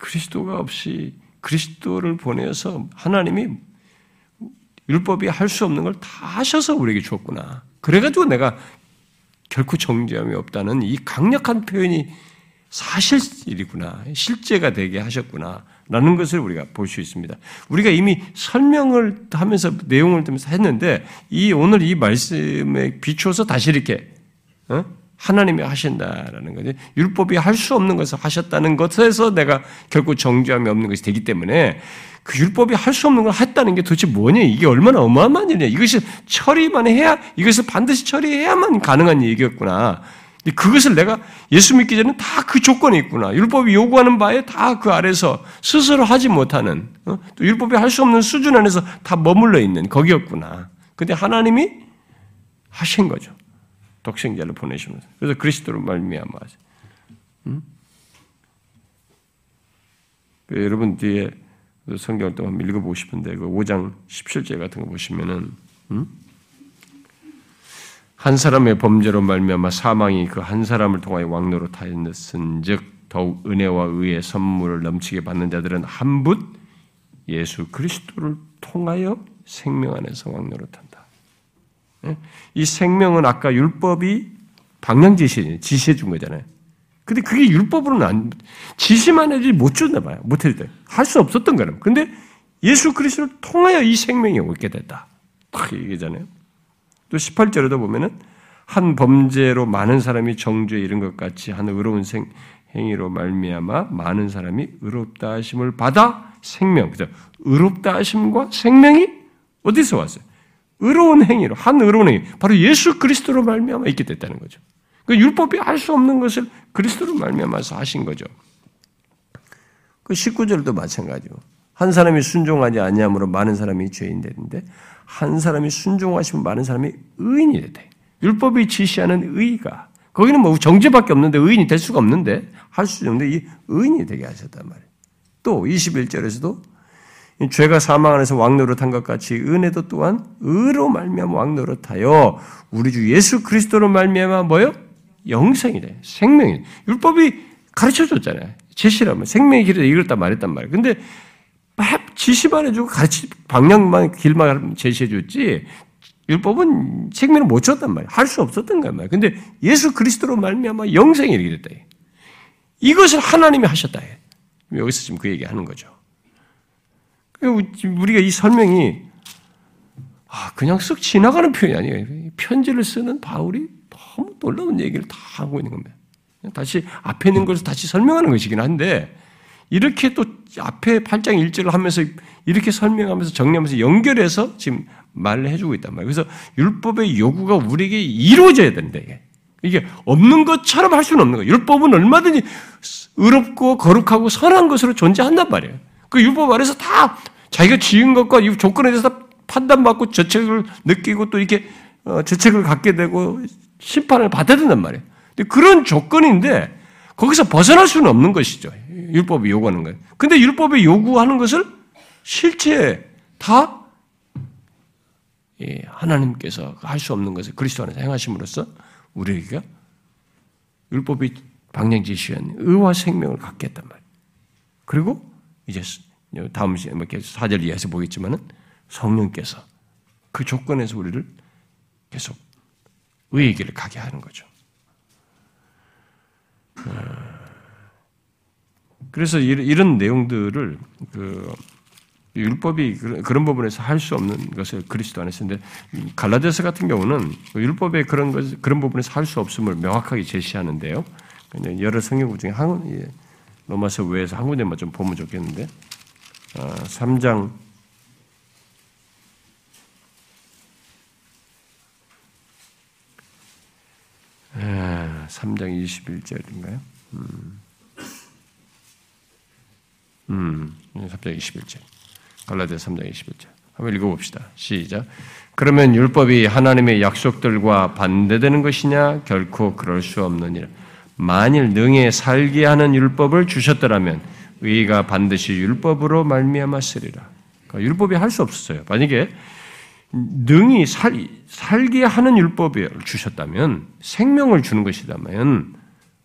그리스도가 없이 그리스도를 보내서 하나님이 율법이 할 수 없는 걸 다 하셔서 우리에게 주었구나. 그래가지고 내가 결코 정죄함이 없다는 이 강력한 표현이 사실이구나, 실제가 되게 하셨구나, 라는 것을 우리가 볼 수 있습니다. 우리가 이미 설명을 하면서 내용을 들면서 했는데, 이 오늘 이 말씀에 비추어서 다시 이렇게, 어? 하나님이 하신다라는 거지. 율법이 할 수 없는 것을 하셨다는 것에서 내가 결코 정죄함이 없는 것이 되기 때문에 그 율법이 할 수 없는 걸 했다는 게 도대체 뭐냐? 이게 얼마나 어마어마한 일이냐? 이것이 처리만 해야, 이것을 반드시 처리해야만 가능한 얘기였구나. 그것을 내가 예수 믿기 전에 다 그 조건이 있구나. 율법이 요구하는 바에 다 그 아래서 스스로 하지 못하는, 어? 또 율법이 할 수 없는 수준 안에서 다 머물러 있는 거기였구나. 근데 하나님이 하신 거죠. 독생자를 보내시면서. 그래서 그리스도로 말미암아. 음? 그 여러분 뒤에 성경을 또 한번 읽어보고 싶은데 그 5장 17절 같은 거 보시면은 음? 한 사람의 범죄로 말미암아 사망이 그 한 사람을 통하여 왕노로 타였은즉 더욱 은혜와 의의 선물을 넘치게 받는 자들은 한붓 예수 그리스도를 통하여 생명 안에서 왕노로 탄다. 예? 이 생명은 아까 율법이 방향 지시 지시해 준 거잖아요. 근데 그게 율법으로는 안, 지시만 해지 못 줬나 봐요. 못 해도 돼. 할수 없었던 거는. 근데 예수 그리스도를 통하여 이 생명이 오게 됐다. 딱 얘기잖아요. 또 18절에도 보면은 한 범죄로 많은 사람이 정죄에 이른 것 같이 한 의로운 생, 행위로 말미암아 많은 사람이 의롭다 하심을 받아 생명. 그죠? 의롭다 하심과 생명이 어디서 왔어요? 의로운 행위로 한 의로운 행위. 바로 예수 그리스도로 말미암아 있게 됐다는 거죠. 그 율법이 할 수 없는 것을 그리스도로 말미암아서 하신 거죠. 그 19절도 마찬가지고 한 사람이 순종하지 아니함으로 많은 사람이 죄인 되는데 한 사람이 순종하시면 많은 사람이 의인이 되대. 율법이 지시하는 의가 거기는 뭐 정죄밖에 없는데 의인이 될 수가 없는데 할 수 있는데 이 의인이 되게 하셨단 말이에요. 또 21절에서도 죄가 사망 안에서 왕노릇한 것 같이 은혜도 또한 의로 말미암아 왕노릇하여 우리 주 예수 그리스도로 말미암아 뭐요? 영생이 돼. 생명이 돼. 율법이 가르쳐 줬잖아요. 제시라면 생명의 길에 이랬다 말했단 말이에요. 근데 지시만 해주고 가르치, 방향만, 길만 제시해 줬지, 율법은 생명을 못 줬단 말이에요. 할 수 없었던 거란 말이에요. 근데 예수 그리스도로 말미암아 영생이 이렇게 됐다. 이것을 하나님이 하셨다. 여기서 지금 그 얘기 하는 거죠. 우리가 이 설명이, 아, 그냥 쓱 지나가는 표현이 아니에요. 편지를 쓰는 바울이 너무 놀라운 얘기를 다 하고 있는 겁니다. 다시 앞에 있는 것을 다시 설명하는 것이긴 한데 이렇게 또 앞에 8장 1절을 하면서 이렇게 설명하면서 정리하면서 연결해서 지금 말을 해주고 있단 말이에요. 그래서 율법의 요구가 우리에게 이루어져야 된다. 이게. 이게 없는 것처럼 할 수는 없는 거예요. 율법은 얼마든지 의롭고 거룩하고 선한 것으로 존재한단 말이에요. 그 율법 아래서 다 자기가 지은 것과 이 조건에 대해서 판단받고 저책을 느끼고 또 이렇게 어, 저책을 갖게 되고 심판을 받아야 된단 말이에요. 근데 그런 조건인데 거기서 벗어날 수는 없는 것이죠. 율법이 요구하는 것. 근데 율법이 요구하는 것을 실제 다 하나님께서 할 수 없는 것을 그리스도 안에서 행하심으로써 우리에게 율법이 방향 지시한 의와 생명을 갖게 했단 말이에요. 그리고 이제 다음 시간에 뭐 사절 이하에서 보겠지만은 성령께서 그 조건에서 우리를 계속 의의 길을 가게 하는 거죠. 어, 그래서 이런 내용들을 그 율법이 그런 부분에서 할 수 없는 것을 그리스도 안에 쓰는데 갈라디아서 같은 경우는 율법의 그런 것 그런 부분에서 할 수 없음을 명확하게 제시하는데요. 여러 성경 중에 한 로마서 외에서 한 군데만 좀 보면 좋겠는데 3장 어, 3장 21절인가요? 음. 음, 3장 21절. 갈라디아 3장 21절. 한번 읽어봅시다. 시작. 그러면 율법이 하나님의 약속들과 반대되는 것이냐? 결코 그럴 수 없느니라. 만일 능에 살게 하는 율법을 주셨더라면 의가 반드시 율법으로 말미암았으리라. 그러니까 율법이 할 수 없었어요. 만약에 능히 살, 살게 하는 율법을 주셨다면 생명을 주는 것이다면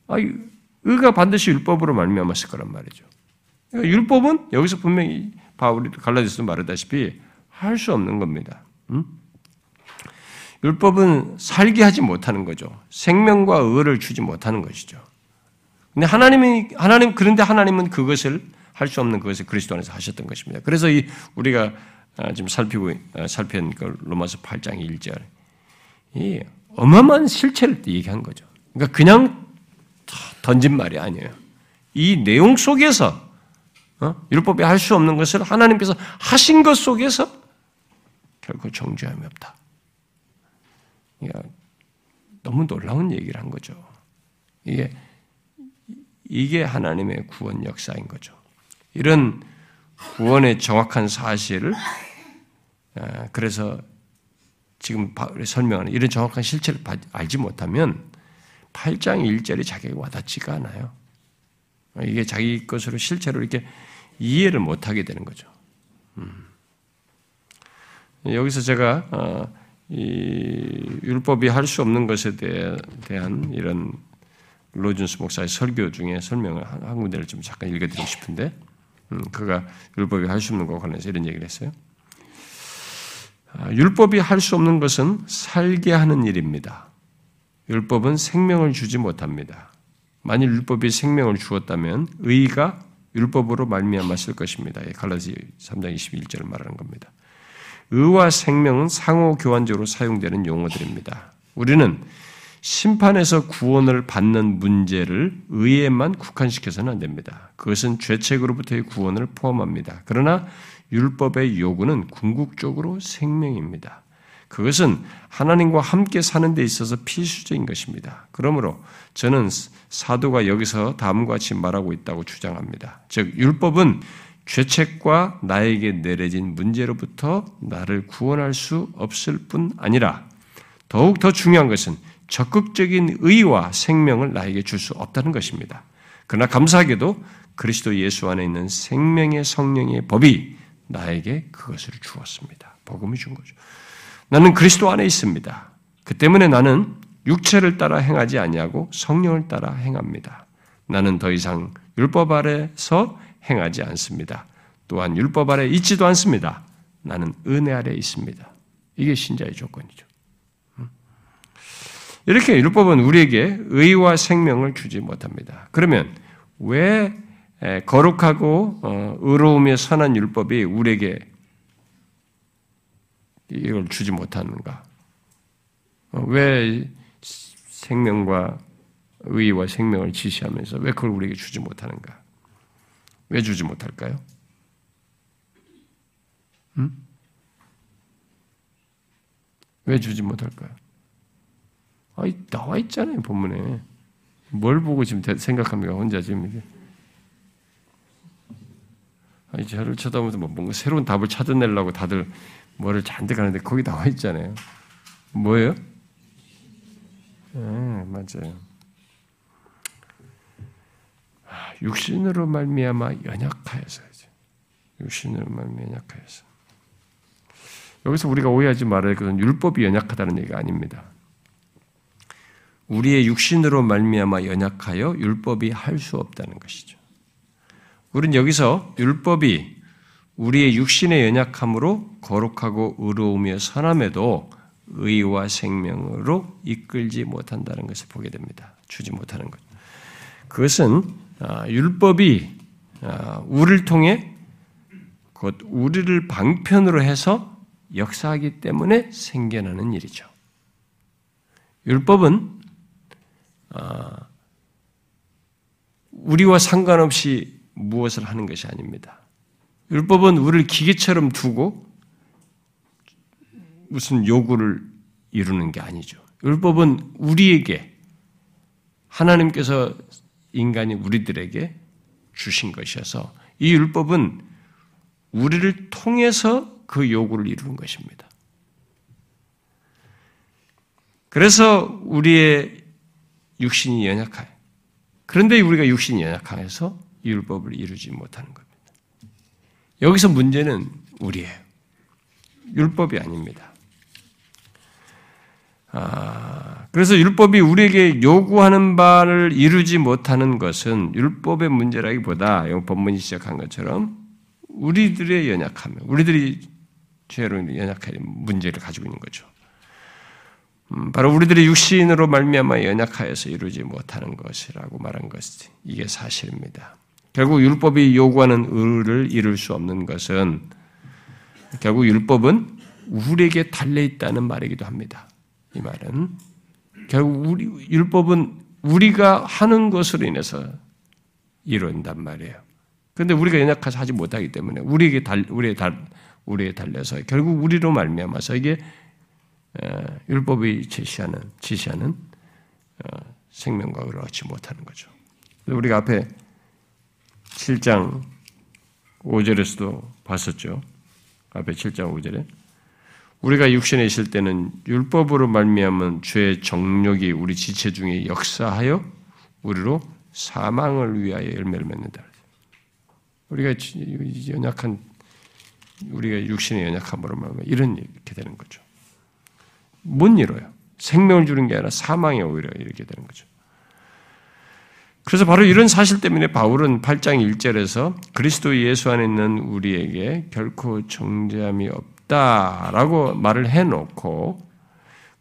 아, 의가 반드시 율법으로 말미암았을 거란 말이죠. 그러니까 율법은 여기서 분명히 바울이 갈라디아서 말하다시피 할 수 없는 겁니다. 음? 율법은 살게 하지 못하는 거죠. 생명과 의를 주지 못하는 것이죠. 근데 하나님이 하나님 그런데 하나님은 그것을 할 수 없는 그것을 그리스도 안에서 하셨던 것입니다. 그래서 이 우리가 아, 지금 살피고 아, 살핀 그 로마서 8장 1절 이 어마어마한 실체를 얘기한 거죠. 그러니까 그냥 던진 말이 아니에요. 이 내용 속에서 어? 율법이 할 수 없는 것을 하나님께서 하신 것 속에서 결코 정죄함이 없다. 그러니까 너무 놀라운 얘기를 한 거죠. 이게 이게 하나님의 구원 역사인 거죠. 이런 구원의 정확한 사실을 아, 그래서 지금 설명하는 이런 정확한 실체를 알지 못하면 8장 1절이 자기에게 와닿지가 않아요. 이게 자기 것으로 실체로 이렇게 이해를 못하게 되는 거죠. 음. 여기서 제가 어, 이 율법이 할 수 없는 것에 대한 이런 로준스 목사의 설교 중에 설명을 한 군데를 좀 잠깐 읽어드리고 싶은데 음, 그가 율법이 할 수 없는 것과 관련해서 이런 얘기를 했어요. 아, 율법이 할 수 없는 것은 살게 하는 일입니다. 율법은 생명을 주지 못합니다. 만일 율법이 생명을 주었다면 의가 율법으로 말미암아 쓸 것입니다. 갈라디 3장 21절을 말하는 겁니다. 의와 생명은 상호 교환적으로 사용되는 용어들입니다. 우리는 심판에서 구원을 받는 문제를 의에만 국한시켜서는 안 됩니다. 그것은 죄책으로부터의 구원을 포함합니다. 그러나 율법의 요구는 궁극적으로 생명입니다. 그것은 하나님과 함께 사는 데 있어서 필수적인 것입니다. 그러므로 저는 사도가 여기서 다음과 같이 말하고 있다고 주장합니다. 즉, 율법은 죄책과 나에게 내려진 문제로부터 나를 구원할 수 없을 뿐 아니라 더욱 더 중요한 것은 적극적인 의와 생명을 나에게 줄 수 없다는 것입니다. 그러나 감사하게도 그리스도 예수 안에 있는 생명의 성령의 법이 나에게 그것을 주었습니다. 복음이 준 거죠. 나는 그리스도 안에 있습니다. 그 때문에 나는 육체를 따라 행하지 아니하고 성령을 따라 행합니다. 나는 더 이상 율법 아래서 행하지 않습니다. 또한 율법 아래 있지도 않습니다. 나는 은혜 아래 있습니다. 이게 신자의 조건이죠. 이렇게 율법은 우리에게 의와 생명을 주지 못합니다. 그러면 왜 거룩하고 어, 의로우며 선한 율법이 우리에게 이걸 주지 못하는가? 어, 왜 생명과 의와 생명을 지시하면서 왜 그걸 우리에게 주지 못하는가? 왜 주지 못할까요? 음? 왜 주지 못할까요? 나와 있잖아요, 본문에. 뭘 보고 지금 생각합니까, 혼자 지금 이게. 아니, 저를 쳐다보면서 뭐 뭔가 새로운 답을 찾아내려고 다들 뭐를 잔뜩 하는데 거기 나와 있잖아요. 뭐예요? 네, 맞아요. 아, 육신으로 말미암아 연약하여서죠. 육신으로 말미암아 연약하여서. 여기서 우리가 오해하지 말아야 할 율법이 연약하다는 얘기가 아닙니다. 우리의 육신으로 말미암아 연약하여 율법이 할 수 없다는 것이죠. 우리는 여기서 율법이 우리의 육신의 연약함으로 거룩하고 의로우며 선함에도 의와 생명으로 이끌지 못한다는 것을 보게 됩니다. 주지 못하는 것. 그것은 아, 율법이 아, 우리를 통해 곧 우리를 방편으로 해서 역사하기 때문에 생겨나는 일이죠. 율법은 아, 우리와 상관없이 무엇을 하는 것이 아닙니다. 율법은 우리를 기계처럼 두고 무슨 요구를 이루는 게 아니죠. 율법은 우리에게 하나님께서 인간이 우리들에게 주신 것이어서 이 율법은 우리를 통해서 그 요구를 이루는 것입니다. 그래서 우리의 육신이 연약해. 그런데 우리가 육신이 연약해서 율법을 이루지 못하는 겁니다. 여기서 문제는 우리예요. 율법이 아닙니다. 아, 그래서 율법이 우리에게 요구하는 바를 이루지 못하는 것은 율법의 문제라기보다 본문이 시작한 것처럼 우리들의 연약함, 우리들이 죄로 연약한 문제를 가지고 있는 거죠. 음, 바로 우리들의 육신으로 말미암아 연약하여서 이루지 못하는 것이라고 말한 것이 이게 사실입니다. 결국 율법이 요구하는 의를 이룰 수 없는 것은 결국 율법은 우리에게 달려 있다는 말이기도 합니다. 이 말은 결국 우리 율법은 우리가 하는 것으로 인해서 이룬단 말이에요. 그런데 우리가 연약해서 하지 못하기 때문에 우리에게 달 우리에 달 우리에 달려서 결국 우리로 말미암아서 이게 율법이 제시하는 지시하는 어, 생명과 의를 얻지 못하는 거죠. 우리가 앞에 7장 5절에서도 봤었죠. 앞에 7장 5절에 우리가 육신에 있을 때는 율법으로 말미암은 죄의 정욕이 우리 지체 중에 역사하여 우리로 사망을 위하여 열매를 맺는다. 우리가 연약한 우리가 육신의 연약함으로 말하면 이런 이렇게 되는 거죠. 못 이뤄요. 생명을 주는 게 아니라 사망에 오히려 이렇게 되는 거죠. 그래서 바로 이런 사실 때문에 바울은 8장 1절에서 그리스도 예수 안에 있는 우리에게 결코 정죄함이 없다라고 말을 해놓고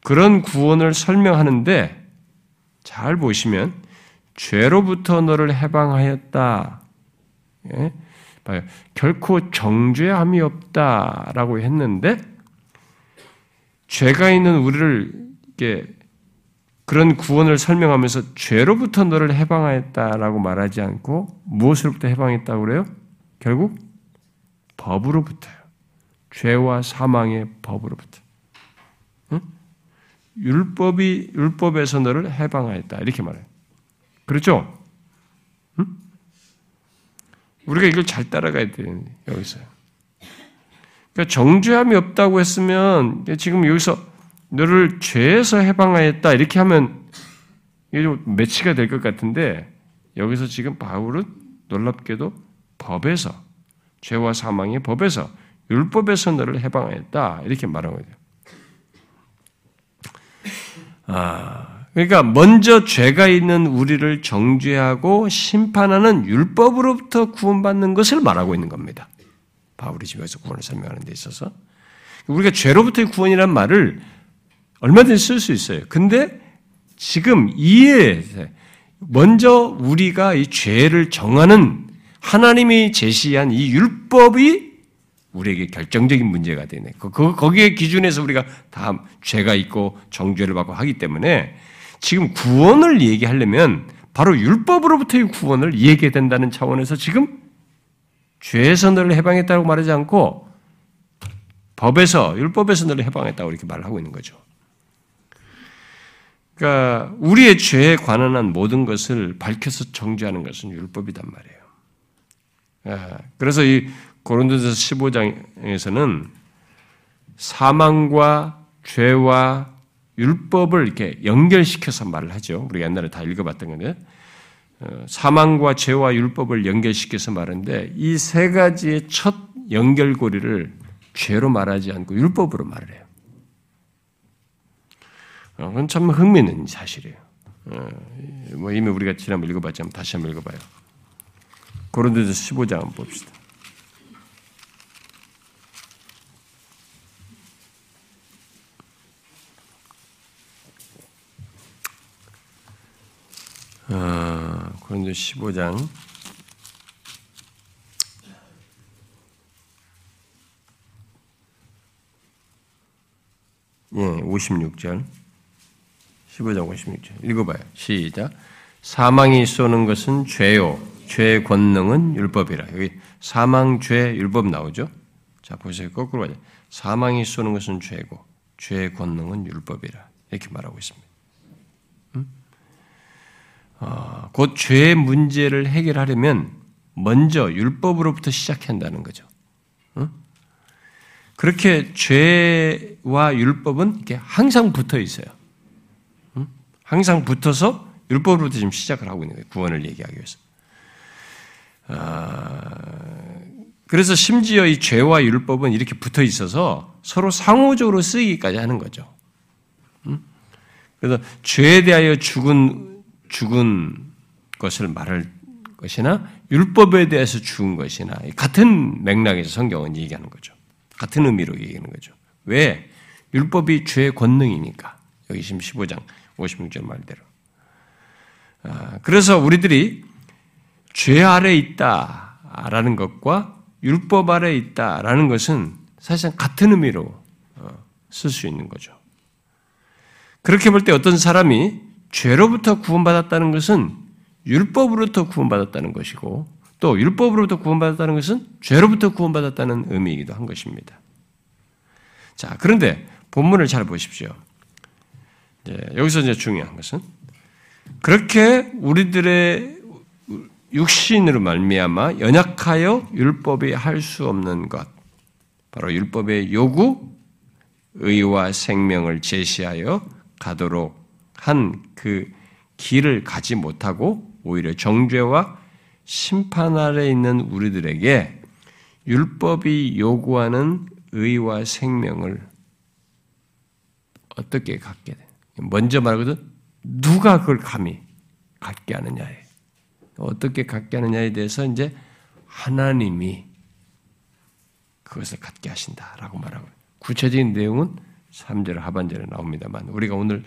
그런 구원을 설명하는데 잘 보시면 죄로부터 너를 해방하였다. 예? 결코 정죄함이 없다라고 했는데 죄가 있는 우리를 이게 그런 구원을 설명하면서 죄로부터 너를 해방하였다라고 말하지 않고 무엇으로부터 해방했다고 그래요? 결국 법으로부터요. 죄와 사망의 법으로부터. 응? 율법이 율법에서 너를 해방하였다 이렇게 말해요. 그렇죠? 응? 우리가 이걸 잘 따라가야 돼요. 여기서. 그러니까 정죄함이 없다고 했으면 지금 여기서 너를 죄에서 해방하였다 이렇게 하면 이게 좀 매치가 될 것 같은데 여기서 지금 바울은 놀랍게도 법에서 죄와 사망의 법에서 율법에서 너를 해방하였다 이렇게 말하고 있어요. 아, 그러니까 먼저 죄가 있는 우리를 정죄하고 심판하는 율법으로부터 구원받는 것을 말하고 있는 겁니다. 바울이 집에서 구원을 설명하는 데 있어서 우리가 죄로부터의 구원이란 말을 얼마든지 쓸 수 있어요. 근데 지금 이에 먼저 우리가 이 죄를 정하는 하나님이 제시한 이 율법이 우리에게 결정적인 문제가 되네. 그, 그, 거기에 기준에서 우리가 다 죄가 있고 정죄를 받고 하기 때문에 지금 구원을 얘기하려면 바로 율법으로부터의 구원을 얘기해야 된다는 차원에서 지금 죄에서 너를 해방했다고 말하지 않고 법에서, 율법에서 너를 해방했다고 이렇게 말하고 있는 거죠. 그러니까 우리의 죄에 관한 모든 것을 밝혀서 정죄하는 것은 율법이단 말이에요. 예, 그래서 이 고린도서 15장에서는 사망과 죄와 율법을 이렇게 연결시켜서 말을 하죠. 우리가 옛날에 다 읽어봤던 건데 어, 사망과 죄와 율법을 연결시켜서 말하는데 이 세 가지의 첫 연결고리를 죄로 말하지 않고 율법으로 말을 해요. 어, 그건 참 흥미있는 사실이에요. 어, 뭐 이미 우리가 지난번 읽어봤지만 다시 한번 읽어봐요. 고린도서 15장 한번 봅시다. 아, 고린도 15장 예, 56절. 15장 56절. 읽어봐요. 시작. 사망이 쏘는 것은 죄요. 죄의 권능은 율법이라. 여기 사망, 죄, 율법 나오죠? 자, 보세요. 거꾸로 가자. 사망이 쏘는 것은 죄고, 죄의 권능은 율법이라. 이렇게 말하고 있습니다. 음? 어, 곧 죄의 문제를 해결하려면 먼저 율법으로부터 시작한다는 거죠. 음? 그렇게 죄와 율법은 이렇게 항상 붙어 있어요. 항상 붙어서 율법으로부터 지금 시작을 하고 있는 거예요. 구원을 얘기하기 위해서. 아, 그래서 심지어 이 죄와 율법은 이렇게 붙어 있어서 서로 상호적으로 쓰이기까지 하는 거죠. 음? 그래서 죄에 대하여 죽은 죽은 것을 말할 것이나 율법에 대해서 죽은 것이나 같은 맥락에서 성경은 얘기하는 거죠. 같은 의미로 얘기하는 거죠. 왜? 율법이 죄의 권능이니까. 여기 지금 15장 56절 말대로. 아, 그래서 우리들이 죄 아래 있다라는 것과 율법 아래 있다라는 것은 사실상 같은 의미로 어, 쓸수 있는 거죠. 그렇게 볼 때 어떤 사람이 죄로부터 구원받았다는 것은 율법으로부터 구원받았다는 것이고 또 율법으로부터 구원받았다는 것은 죄로부터 구원받았다는 의미이기도 한 것입니다. 자, 그런데 본문을 잘 보십시오. 예, 여기서 이제 중요한 것은 그렇게 우리들의 육신으로 말미암아 연약하여 율법이 할 수 없는 것, 바로 율법의 요구, 의와 생명을 제시하여 가도록 한 그 길을 가지 못하고 오히려 정죄와 심판 아래 있는 우리들에게 율법이 요구하는 의와 생명을 어떻게 갖게 돼? 먼저 말하거든 누가 그걸 감히 갖게 하느냐에 어떻게 갖게 하느냐에 대해서 이제 하나님이 그것을 갖게 하신다라고 말하고 구체적인 내용은 3절 하반절에 나옵니다만 우리가 오늘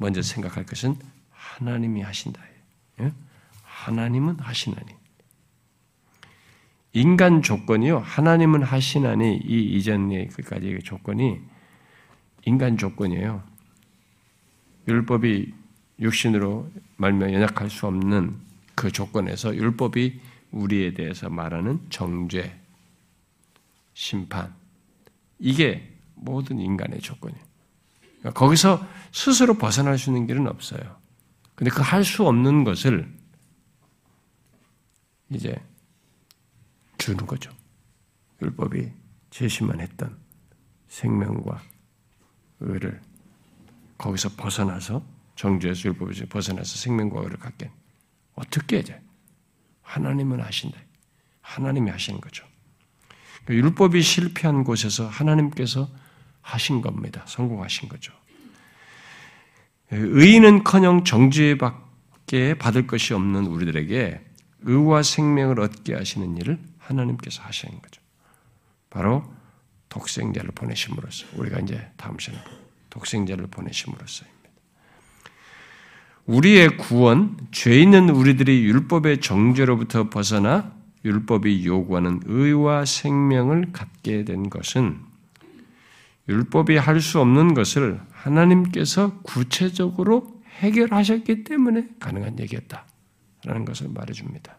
먼저 생각할 것은 하나님이 하신다. 예? 하나님은 하시나니. 인간 조건이요. 하나님은 하시나니 이 이전의 그까지 조건이 인간 조건이에요. 율법이 육신으로 말며 연약할 수 없는 그 조건에서 율법이 우리에 대해서 말하는 정죄, 심판 이게 모든 인간의 조건이에요. 그러니까 거기서 스스로 벗어날 수 있는 길은 없어요. 근데 그 할 수 없는 것을 이제 주는 거죠. 율법이 제시만 했던 생명과 의를 거기서 벗어나서 정죄에서 율법에서 벗어나서 생명과 의를 갖게 어떻게 해야 돼? 하나님은 하신다. 하나님이 하시는 거죠. 그러니까 율법이 실패한 곳에서 하나님께서 하신 겁니다. 성공하신 거죠. 의인은커녕 정죄밖에 받을 것이 없는 우리들에게 의와 생명을 얻게 하시는 일을 하나님께서 하시는 거죠. 바로 독생자를 보내심으로써 우리가 이제 다음 시간에 독생자를 보내심으로써입니다. 우리의 구원, 죄 있는 우리들이 율법의 정죄로부터 벗어나 율법이 요구하는 의와 생명을 갖게 된 것은 율법이 할 수 없는 것을 하나님께서 구체적으로 해결하셨기 때문에 가능한 얘기였다 라는 것을 말해줍니다.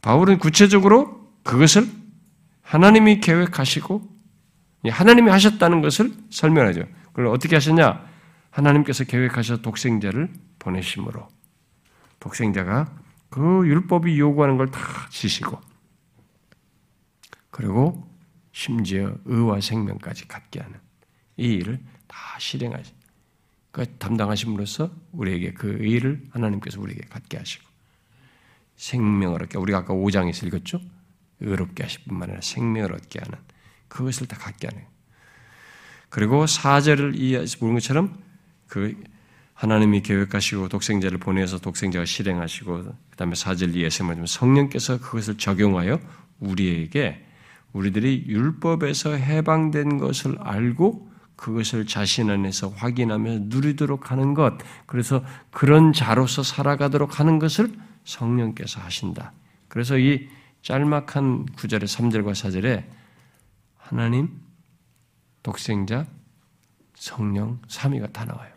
바울은 구체적으로 그것을 하나님이 계획하시고 하나님이 하셨다는 것을 설명하죠. 그걸 어떻게 하셨냐? 하나님께서 계획하셔 독생자를 보내심으로 독생자가 그 율법이 요구하는 걸 다 지시고 그리고 심지어 의와 생명까지 갖게 하는 이 일을 다 실행하시. 그 담당하심으로써 우리에게 그 의를 하나님께서 우리에게 갖게 하시고 생명을 얻게 우리가 아까 5장에서 읽었죠. 의롭게 하실 뿐만 아니라 생명을 얻게 하는 그것을 다 갖게 하는. 그리고 사절을 이해해서 보는 것처럼 그 하나님이 계획하시고 독생자를 보내서 독생자가 실행하시고 그다음에 사절 이해해서 성령께서 그것을 적용하여 우리에게 우리들이 율법에서 해방된 것을 알고 그것을 자신 안에서 확인하며 누리도록 하는 것, 그래서 그런 자로서 살아가도록 하는 것을 성령께서 하신다. 그래서 이 짤막한 구절의 3절과 4절에 하나님, 독생자, 성령, 삼위가 다 나와요.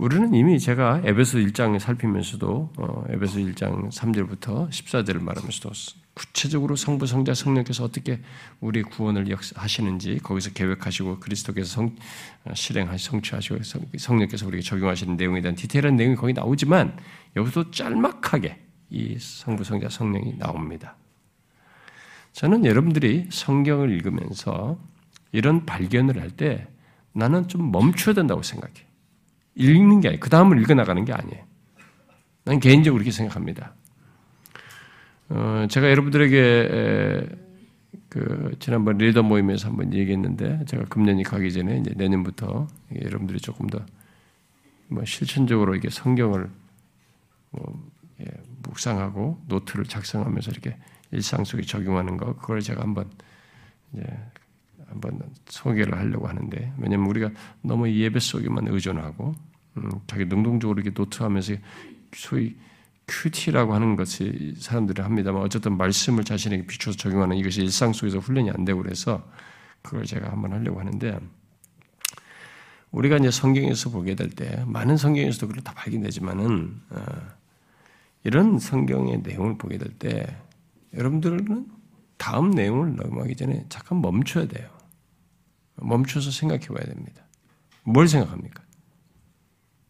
우리는 이미 제가 에베소 1장을 살피면서도 어, 에베소 1장 3절부터 14절을 말하면서도 구체적으로 성부, 성자, 성령께서 어떻게 우리 구원을 하시는지 거기서 계획하시고 그리스도께서 성, 어, 실행하시 성취하시고 성령께서 우리에게 적용하시는 내용에 대한 디테일한 내용이 거기 나오지만 여기서 짤막하게 이 성부, 성자, 성령이 나옵니다. 저는 여러분들이 성경을 읽으면서 이런 발견을 할 때 나는 좀 멈춰야 된다고 생각해. 읽는 게 아니에요. 그 다음을 읽어나가는 게 아니에요. 난 개인적으로 그렇게 생각합니다. 어, 제가 여러분들에게 그 지난번 리더 모임에서 한번 얘기했는데 제가 금년이 가기 전에 이제 내년부터 여러분들이 조금 더 뭐 실천적으로 이게 성경을 뭐 예, 묵상하고 노트를 작성하면서 이렇게 일상 속에 적용하는 거 그걸 제가 한번 이제 한번 소개를 하려고 하는데 왜냐면 우리가 너무 예배 속에만 의존하고 음, 자기 능동적으로 이렇게 노트하면서 소위 큐티라고 하는 것이 사람들이 합니다만 어쨌든 말씀을 자신에게 비춰서 적용하는 이것이 일상 속에서 훈련이 안 되고 그래서 그걸 제가 한번 하려고 하는데 우리가 이제 성경에서 보게 될 때 많은 성경에서도 그걸 다 발견되지만은 어, 이런 성경의 내용을 보게 될 때 여러분들은 다음 내용을 넘어가기 전에 잠깐 멈춰야 돼요. 멈춰서 생각해 봐야 됩니다. 뭘 생각합니까?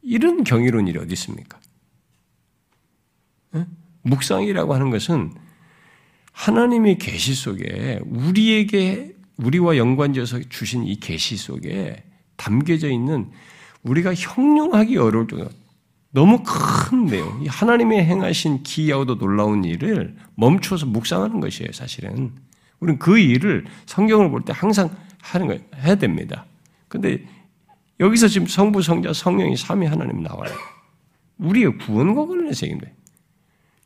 이런 경이로운 일이 어디 있습니까? 묵상이라고 하는 것은 하나님의 계시 속에 우리에게 우리와 연관지어서 주신 이 계시 속에 담겨져 있는 우리가 형용하기 어려울 정도 너무 큰 내용, 하나님의 행하신 기이하고도 놀라운 일을 멈춰서 묵상하는 것이에요, 사실은. 우리는 그 일을 성경을 볼 때 항상 하는 거 해야 됩니다. 근데 여기서 지금 성부, 성자, 성령이 삼위 하나님 나와요. 우리의 구원과 관련해서 얘기입니다.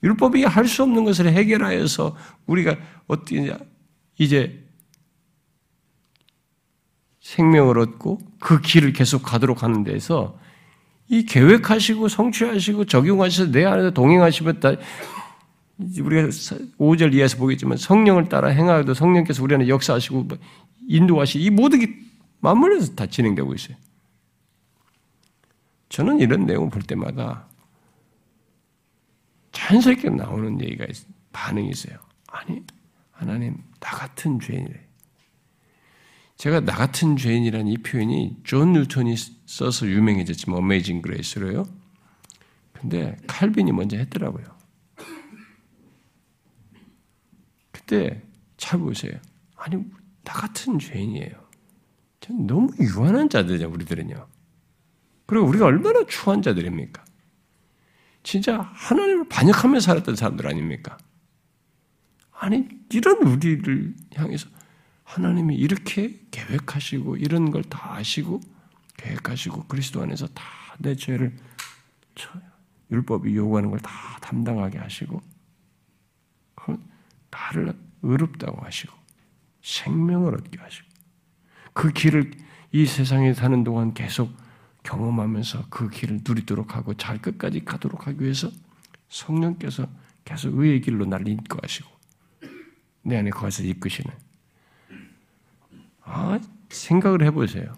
율법이 할 수 없는 것을 해결하여서 우리가 어떻게 이제 생명을 얻고 그 길을 계속 가도록 하는 데서 이 계획하시고 성취하시고 적용하셔서 내 안에서 동행하시면 다 우리가 5절 이하에서 보겠지만 성령을 따라 행하여도 성령께서 우리 안에 역사하시고 뭐 인도하시 이 모든 게 맞물려서 다 진행되고 있어요. 저는 이런 내용을 볼 때마다 자연스럽게 나오는 얘기가 있, 반응이 있어요. 아니, 하나님, 나 같은 죄인이래. 제가 나 같은 죄인이라는 이 표현이 존 뉴턴이 써서 유명해졌지만 Amazing Grace로요. 근데 칼빈이 먼저 했더라고요. 그때 잘 보세요. 아니, 나 같은 죄인이에요. 너무 유한한 자들이죠, 우리들은요. 그리고 우리가 얼마나 추한 자들입니까? 진짜 하나님을 반역하며 살았던 사람들 아닙니까? 아니, 이런 우리를 향해서 하나님이 이렇게 계획하시고 이런 걸 다 아시고 계획하시고 그리스도 안에서 다 내 죄를 율법이 요구하는 걸 다 담당하게 하시고 나를 의롭다고 하시고 생명을 얻게 하시고 그 길을 이 세상에 사는 동안 계속 경험하면서 그 길을 누리도록 하고 잘 끝까지 가도록 하기 위해서 성령께서 계속 의의 길로 나를 인도하시고 내 안에 거기서 이끄시는 아, 생각을 해보세요.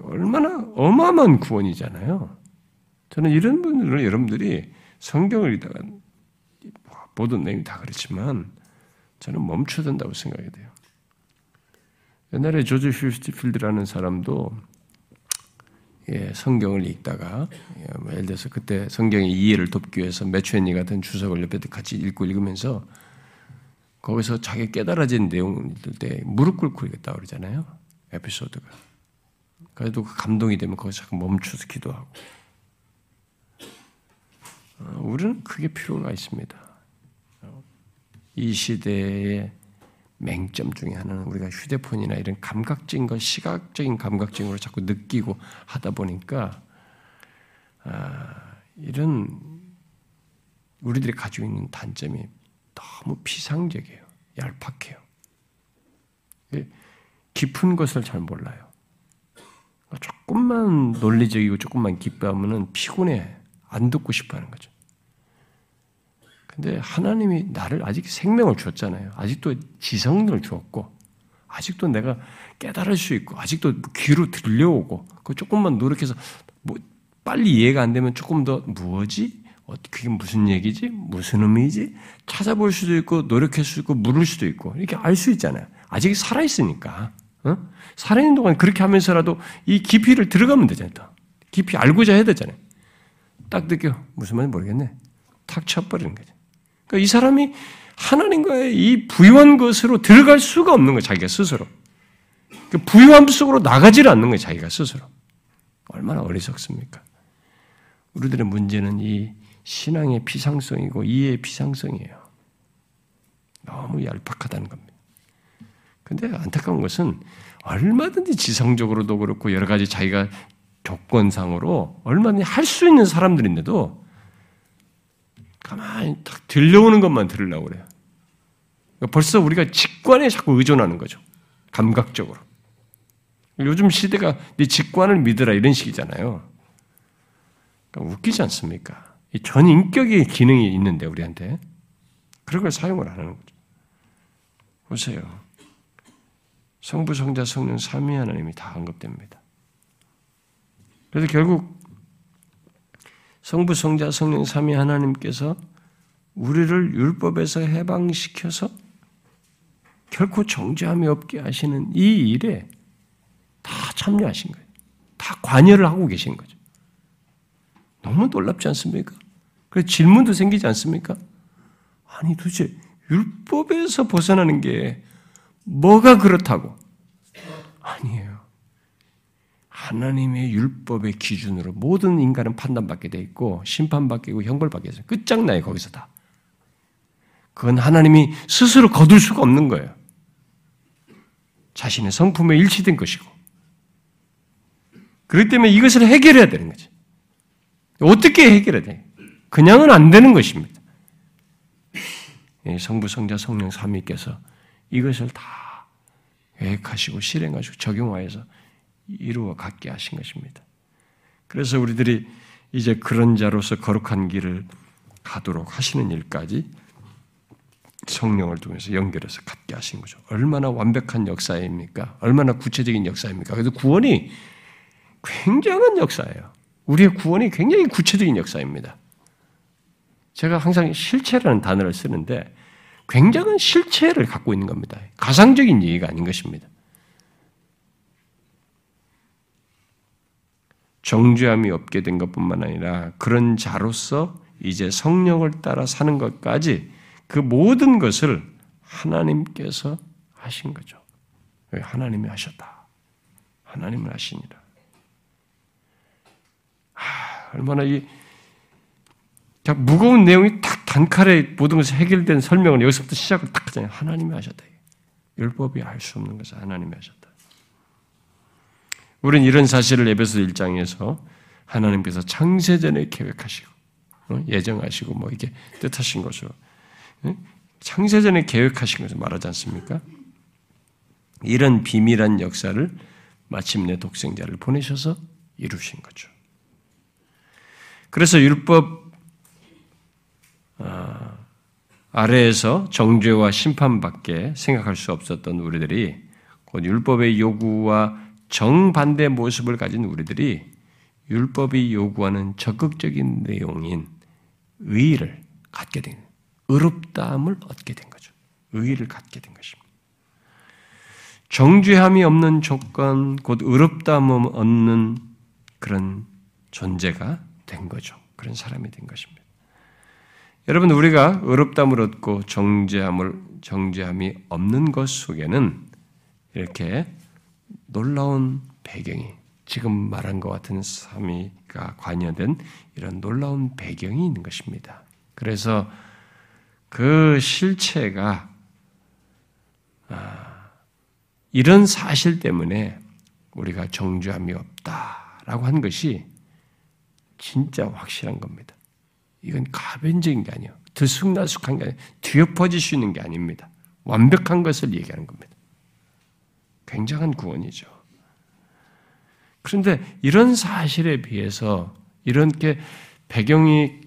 얼마나 어마어마한 구원이잖아요. 저는 이런 분들은 여러분들이 성경을 읽다가 모든 내용이 다 그렇지만 저는 멈춰야 된다고 생각이 돼요. 옛날에 조지 휴스티필드라는 사람도 예, 성경을 읽다가 예, 뭐 예를 들어서 그때 성경의 이해를 돕기 위해서 매추엔니 같은 주석을 옆에 같이 읽고 읽으면서 거기서 자기 깨달아진 읽을 때 무릎 꿇고 읽었다 그러잖아요. 에피소드가. 그래도 그 감동이 되면 거기서 잠깐 멈춰서 기도하고. 어, 우리는 그게 필요가 있습니다. 이 시대의 맹점 중에 하나는 우리가 휴대폰이나 이런 감각적인 것, 시각적인 감각적으로 자꾸 느끼고 하다 보니까 아, 이런 우리들이 가지고 있는 단점이 너무 피상적이에요. 얄팍해요. 깊은 것을 잘 몰라요. 조금만 논리적이고 조금만 기뻐하면 피곤해. 안 듣고 싶어 하는 거죠. 근데 하나님이 나를 아직 생명을 주었잖아요. 아직도 지성을 주었고, 아직도 내가 깨달을 수 있고, 아직도 귀로 들려오고, 그 조금만 노력해서 뭐 빨리 이해가 안 되면 조금 더 무엇이 어, 그게 무슨 얘기지? 무슨 의미지? 찾아볼 수도 있고 노력할 수도 있고 물을 수도 있고 이렇게 알 수 있잖아요. 아직 살아 있으니까. 어? 살아 있는 동안 그렇게 하면서라도 이 깊이를 들어가면 되잖아요. 깊이 알고자 해야 되잖아요. 딱 느껴. 무슨 말인지 모르겠네. 탁 쳐버리는 거죠. 그러니까 이 사람이 하나님과의 이 부유한 것으로 들어갈 수가 없는 거예요. 자기가 스스로. 그 부유함 속으로 나가지를 않는 거예요. 자기가 스스로. 얼마나 어리석습니까? 우리들의 문제는 이 신앙의 비상성이고 이해의 비상성이에요. 너무 얄팍하다는 겁니다. 근데 안타까운 것은 얼마든지 지성적으로도 그렇고 여러 가지 자기가 조건상으로 얼마든지 할 수 있는 사람들인데도 가만히 딱 들려오는 것만 들으려고 그래요. 그러니까 벌써 우리가 직관에 자꾸 의존하는 거죠. 감각적으로. 요즘 시대가 네 직관을 믿으라 이런 식이잖아요. 그러니까 웃기지 않습니까? 전 인격의 기능이 있는데 우리한테 그런 걸 사용을 하는 거죠. 보세요. 성부, 성자, 성령 삼위 하나님이 다 언급됩니다. 그래서 결국 성부, 성자, 성령 삼위 하나님께서 우리를 율법에서 해방시켜서 결코 정죄함이 없게 하시는 이 일에 다 참여하신 거예요. 다 관여를 하고 계신 거죠. 너무 놀랍지 않습니까? 그래서 질문도 생기지 않습니까? 아니 도대체 율법에서 벗어나는 게 뭐가 그렇다고? 아니에요. 하나님의 율법의 기준으로 모든 인간은 판단받게 돼 있고 심판받게 되고 형벌받게 돼요. 끝장나요 거기서 다. 그건 하나님이 스스로 거둘 수가 없는 거예요. 자신의 성품에 일치된 것이고. 그렇기 때문에 이것을 해결해야 되는 거죠. 어떻게 해결해야 돼? 그냥은 안 되는 것입니다. 성부, 성자, 성령 삼위께서 이것을 다 계획하시고 실행하시고 적용하여서 이루어 갖게 하신 것입니다. 그래서 우리들이 이제 그런 자로서 거룩한 길을 가도록 하시는 일까지 성령을 통해서 연결해서 갖게 하신 거죠. 얼마나 완벽한 역사입니까? 얼마나 구체적인 역사입니까? 그래서 구원이 굉장한 역사예요. 우리의 구원이 굉장히 구체적인 역사입니다. 제가 항상 실체라는 단어를 쓰는데 굉장한 실체를 갖고 있는 겁니다. 가상적인 얘기가 아닌 것입니다. 정죄함이 없게 된 것뿐만 아니라 그런 자로서 이제 성령을 따라 사는 것까지 그 모든 것을 하나님께서 하신 거죠. 하나님이 하셨다. 하나님을 하시니라. 아, 얼마나 이 무거운 내용이 딱 단칼에 모든 것이 해결된 설명을 여기서부터 시작을 딱 하잖아요. 하나님이 하셨다. 율법이 알수 없는 것을 하나님이 하셨다. 우리는 이런 사실을 에베소 1장에서 하나님께서 창세전에 계획하시고 어, 예정하시고 뭐 이게 뜻하신 것으로 창세전에 계획하신 것을 말하지 않습니까? 이런 비밀한 역사를 마침내 독생자를 보내셔서 이루신 거죠. 그래서 율법 아, 아래에서 정죄와 심판밖에 생각할 수 없었던 우리들이 곧 율법의 요구와 정반대 모습을 가진 우리들이 율법이 요구하는 적극적인 내용인 의의를 갖게 된 의롭다함을 얻게 된 거죠. 의의를 갖게 된 것입니다. 정죄함이 없는 조건, 곧 의롭다함을 얻는 그런 존재가 된 거죠. 그런 사람이 된 것입니다. 여러분 우리가 의롭다함을 얻고 정죄함을 정죄함이 없는 것 속에는 이렇게 놀라운 배경이 지금 말한 것 같은 삼위가 관여된 이런 놀라운 배경이 있는 것입니다. 그래서 그 실체가 아, 이런 사실 때문에 우리가 정죄함이 없다라고 한 것이 진짜 확실한 겁니다. 이건 가변적인 게 아니에요. 들쑥날쑥한 게 아니에요. 뒤엎어질 수 있는 게 아닙니다. 완벽한 것을 얘기하는 겁니다. 굉장한 구원이죠. 그런데 이런 사실에 비해서 이렇게 배경이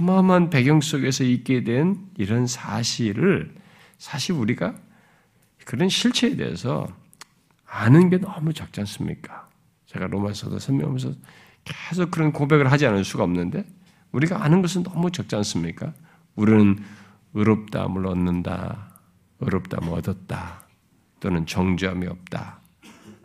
어마어마한 배경 속에서 있게 된 이런 사실을 사실 우리가 그런 실체에 대해서 아는 게 너무 적지 않습니까? 제가 로마서도 설명하면서 계속 그런 고백을 하지 않을 수가 없는데 우리가 아는 것은 너무 적지 않습니까? 우리는 의롭다함을 얻는다, 의롭다함을 얻었다, 또는 정죄함이 없다.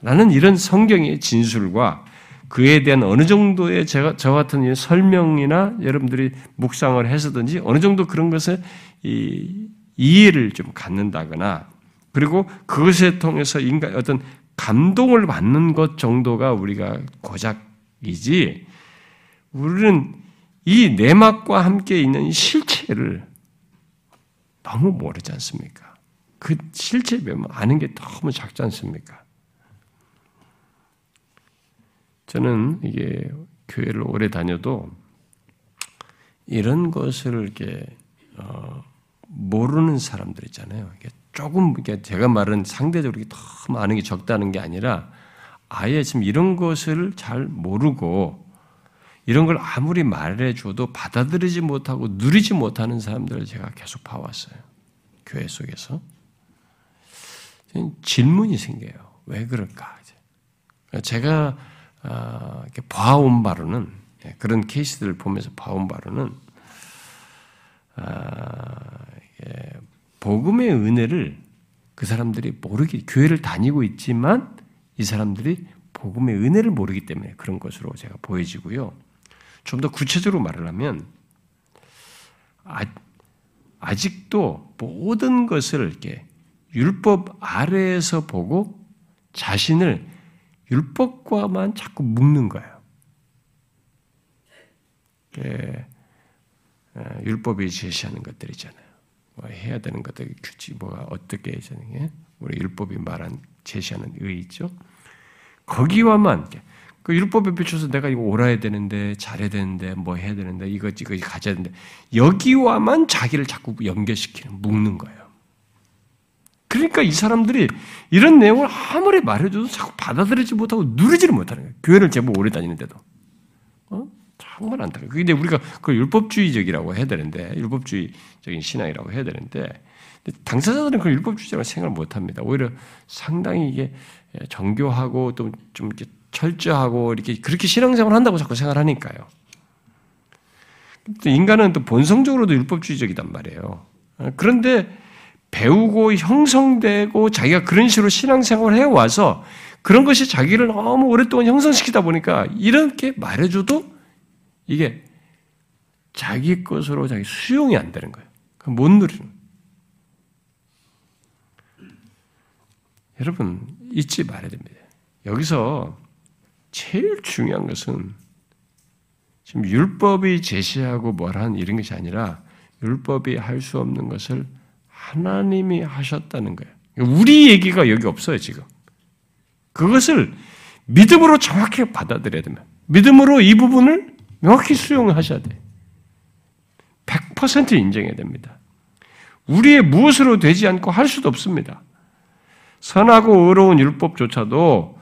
라는 이런 성경의 진술과 그에 대한 어느 정도의 제가, 저 같은 설명이나 여러분들이 묵상을 해서든지 어느 정도 그런 것을 이, 이해를 좀 갖는다거나 그리고 그것에 통해서 인간 어떤 감동을 받는 것 정도가 우리가 고작이지 우리는 이 내막과 함께 있는 실체를 너무 모르지 않습니까? 그 실체 보면 아는 게 너무 작지 않습니까? 저는 이게 교회를 오래 다녀도 이런 것을 이렇게 어, 모르는 사람들 있잖아요. 이게 조금 제가 말은 상대적으로 더 많은 게 적다는 게 아니라 아예 지금 이런 것을 잘 모르고 이런 걸 아무리 말해줘도 받아들이지 못하고 누리지 못하는 사람들을 제가 계속 봐왔어요. 교회 속에서. 질문이 생겨요. 왜 그럴까? 제가 아, 봐온 바로는 예, 그런 케이스들을 보면서 봐온 바로는 아, 복음의 은혜를 그 사람들이 모르기 교회를 다니고 있지만 이 사람들이 복음의 은혜를 모르기 때문에 그런 것으로 제가 보여지고요. 좀 더 구체적으로 말을 하면 아, 아직도 모든 것을 이렇게 율법 아래에서 보고 자신을 율법과만 자꾸 묶는 거예요. 예, 율법이 제시하는 것들 있잖아요. 뭐 해야 되는 것들, 규칙, 뭐가 어떻게 해야 되는 게, 우리 율법이 말한, 제시하는 의 있죠? 거기와만, 그 율법에 비춰서 내가 이거 옳아야 되는데, 잘해야 되는데, 뭐 해야 되는데, 이거, 이거 가져야 되는데, 여기와만 자기를 자꾸 연결시키는, 묶는 거예요. 그러니까 이 사람들이 이런 내용을 아무리 말해줘도 자꾸 받아들이지 못하고 누리지를 못하는 거예요. 교회를 제법 오래 다니는데도. 어? 정말 안타까워요. 근데 우리가 그걸 율법주의적이라고 해야 되는데, 율법주의적인 신앙이라고 해야 되는데, 당사자들은 그걸 율법주의자라고 생각을 못 합니다. 오히려 상당히 이게 정교하고 또 좀 이렇게 철저하고 이렇게 그렇게 신앙생활을 한다고 자꾸 생각하니까요. 인간은 또 본성적으로도 율법주의적이단 말이에요. 그런데 배우고 형성되고 자기가 그런 식으로 신앙생활을 해와서 그런 것이 자기를 너무 오랫동안 형성시키다 보니까 이렇게 말해줘도 이게 자기 것으로 자기 수용이 안 되는 거예요. 못 누리는. 여러분, 잊지 말아야 됩니다. 여기서 제일 중요한 것은 지금 율법이 제시하고 뭐라는 이런 것이 아니라 율법이 할 수 없는 것을 하나님이 하셨다는 거예요. 우리 얘기가 여기 없어요, 지금. 그것을 믿음으로 정확히 받아들여야 됩니다. 믿음으로 이 부분을 명확히 수용하셔야 돼. 100% 인정해야 됩니다. 우리의 무엇으로 되지 않고 할 수도 없습니다. 선하고 의로운 율법조차도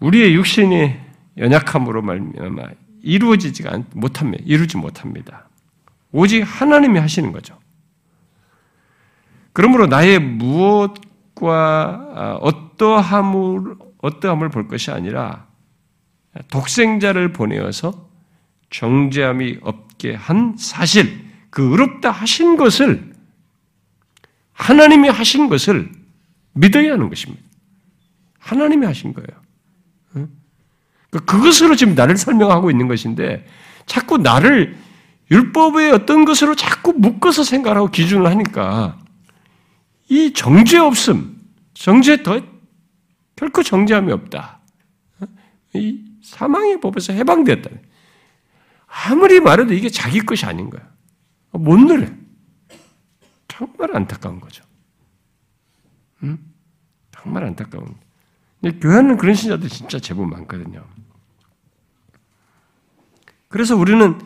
우리의 육신이 연약함으로 말미암아 이루어지지가 못합니다. 이루지 못합니다. 오직 하나님이 하시는 거죠. 그러므로 나의 무엇과 아, 어떠함을 어떠함을 볼 것이 아니라 독생자를 보내어서 정죄함이 없게 한 사실, 그 의롭다 하신 것을 하나님이 하신 것을 믿어야 하는 것입니다. 하나님이 하신 거예요. 그것으로 지금 나를 설명하고 있는 것인데 자꾸 나를 율법의 어떤 것으로 자꾸 묶어서 생각하고 기준을 하니까 이 정죄 없음, 정죄 더 결코 정죄함이 없다. 이 사망의 법에서 해방되었다. 아무리 말해도 이게 자기 것이 아닌 거야. 못 누려. 정말 안타까운 거죠. 응? 정말 안타까운. 근데 교회는 그런 신자들 진짜 제법 많거든요. 그래서 우리는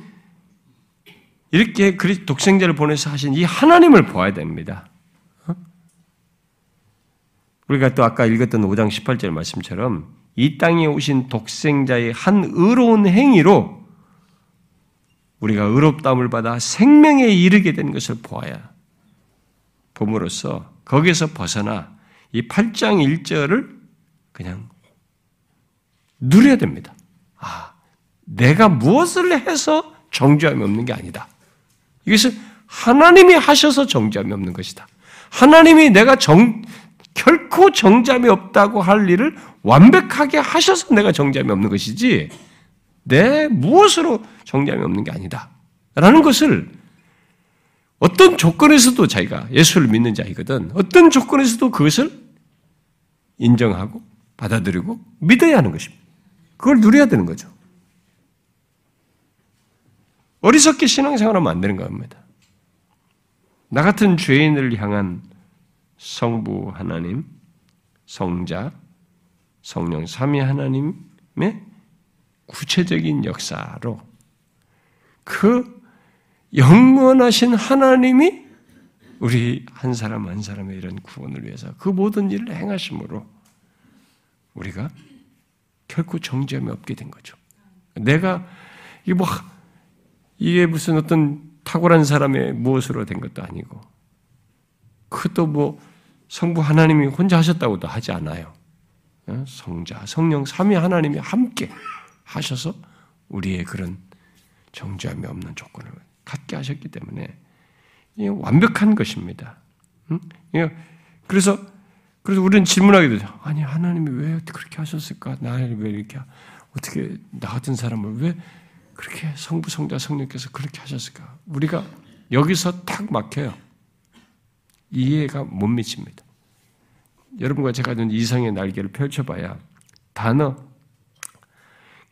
이렇게 독생자를 보내서 하신 이 하나님을 보아야 됩니다. 어? 우리가 또 아까 읽었던 5장 18절 말씀처럼 이 땅에 오신 독생자의 한 의로운 행위로 우리가 의롭다움을 받아 생명에 이르게 되는 것을 보아야 봄으로써 거기서 벗어나 이 8장 1절을 그냥 누려야 됩니다. 아, 내가 무엇을 해서 정죄함이 없는 게 아니다. 이것은 하나님이 하셔서 정죄함이 없는 것이다. 하나님이 내가 정, 결코 정죄함이 없다고 할 일을 완벽하게 하셔서 내가 정죄함이 없는 것이지, 내 무엇으로 정죄함이 없는 게 아니다. 라는 것을 어떤 조건에서도 자기가 예수를 믿는 자이거든, 어떤 조건에서도 그것을 인정하고 받아들이고 믿어야 하는 것입니다. 그걸 누려야 되는 거죠. 어리석게 신앙생활하면 안 되는 겁니다. 나 같은 죄인을 향한 성부 하나님, 성자, 성령 삼위 하나님의 구체적인 역사로 그 영원하신 하나님이 우리 한 사람 한 사람의 이런 구원을 위해서 그 모든 일을 행하심으로 우리가 결코 정죄함이 없게 된 거죠. 내가 이게 뭐 이게 무슨 어떤 탁월한 사람의 무엇으로 된 것도 아니고 그것도 뭐 성부 하나님이 혼자 하셨다고도 하지 않아요. 어? 성자, 성령, 삼위 하나님이 함께 하셔서 우리의 그런 정죄함이 없는 조건을 갖게 하셨기 때문에 완벽한 것입니다. 그래서 그래서 우리는 질문하게 되죠. 아니 하나님이 왜 그렇게 하셨을까? 나를 왜 이렇게 어떻게 나 같은 사람을 왜 그렇게 성부 성자 성령께서 그렇게 하셨을까? 우리가 여기서 탁 막혀요. 이해가 못 미칩니다. 여러분과 제가 준 이성의 날개를 펼쳐봐야 단어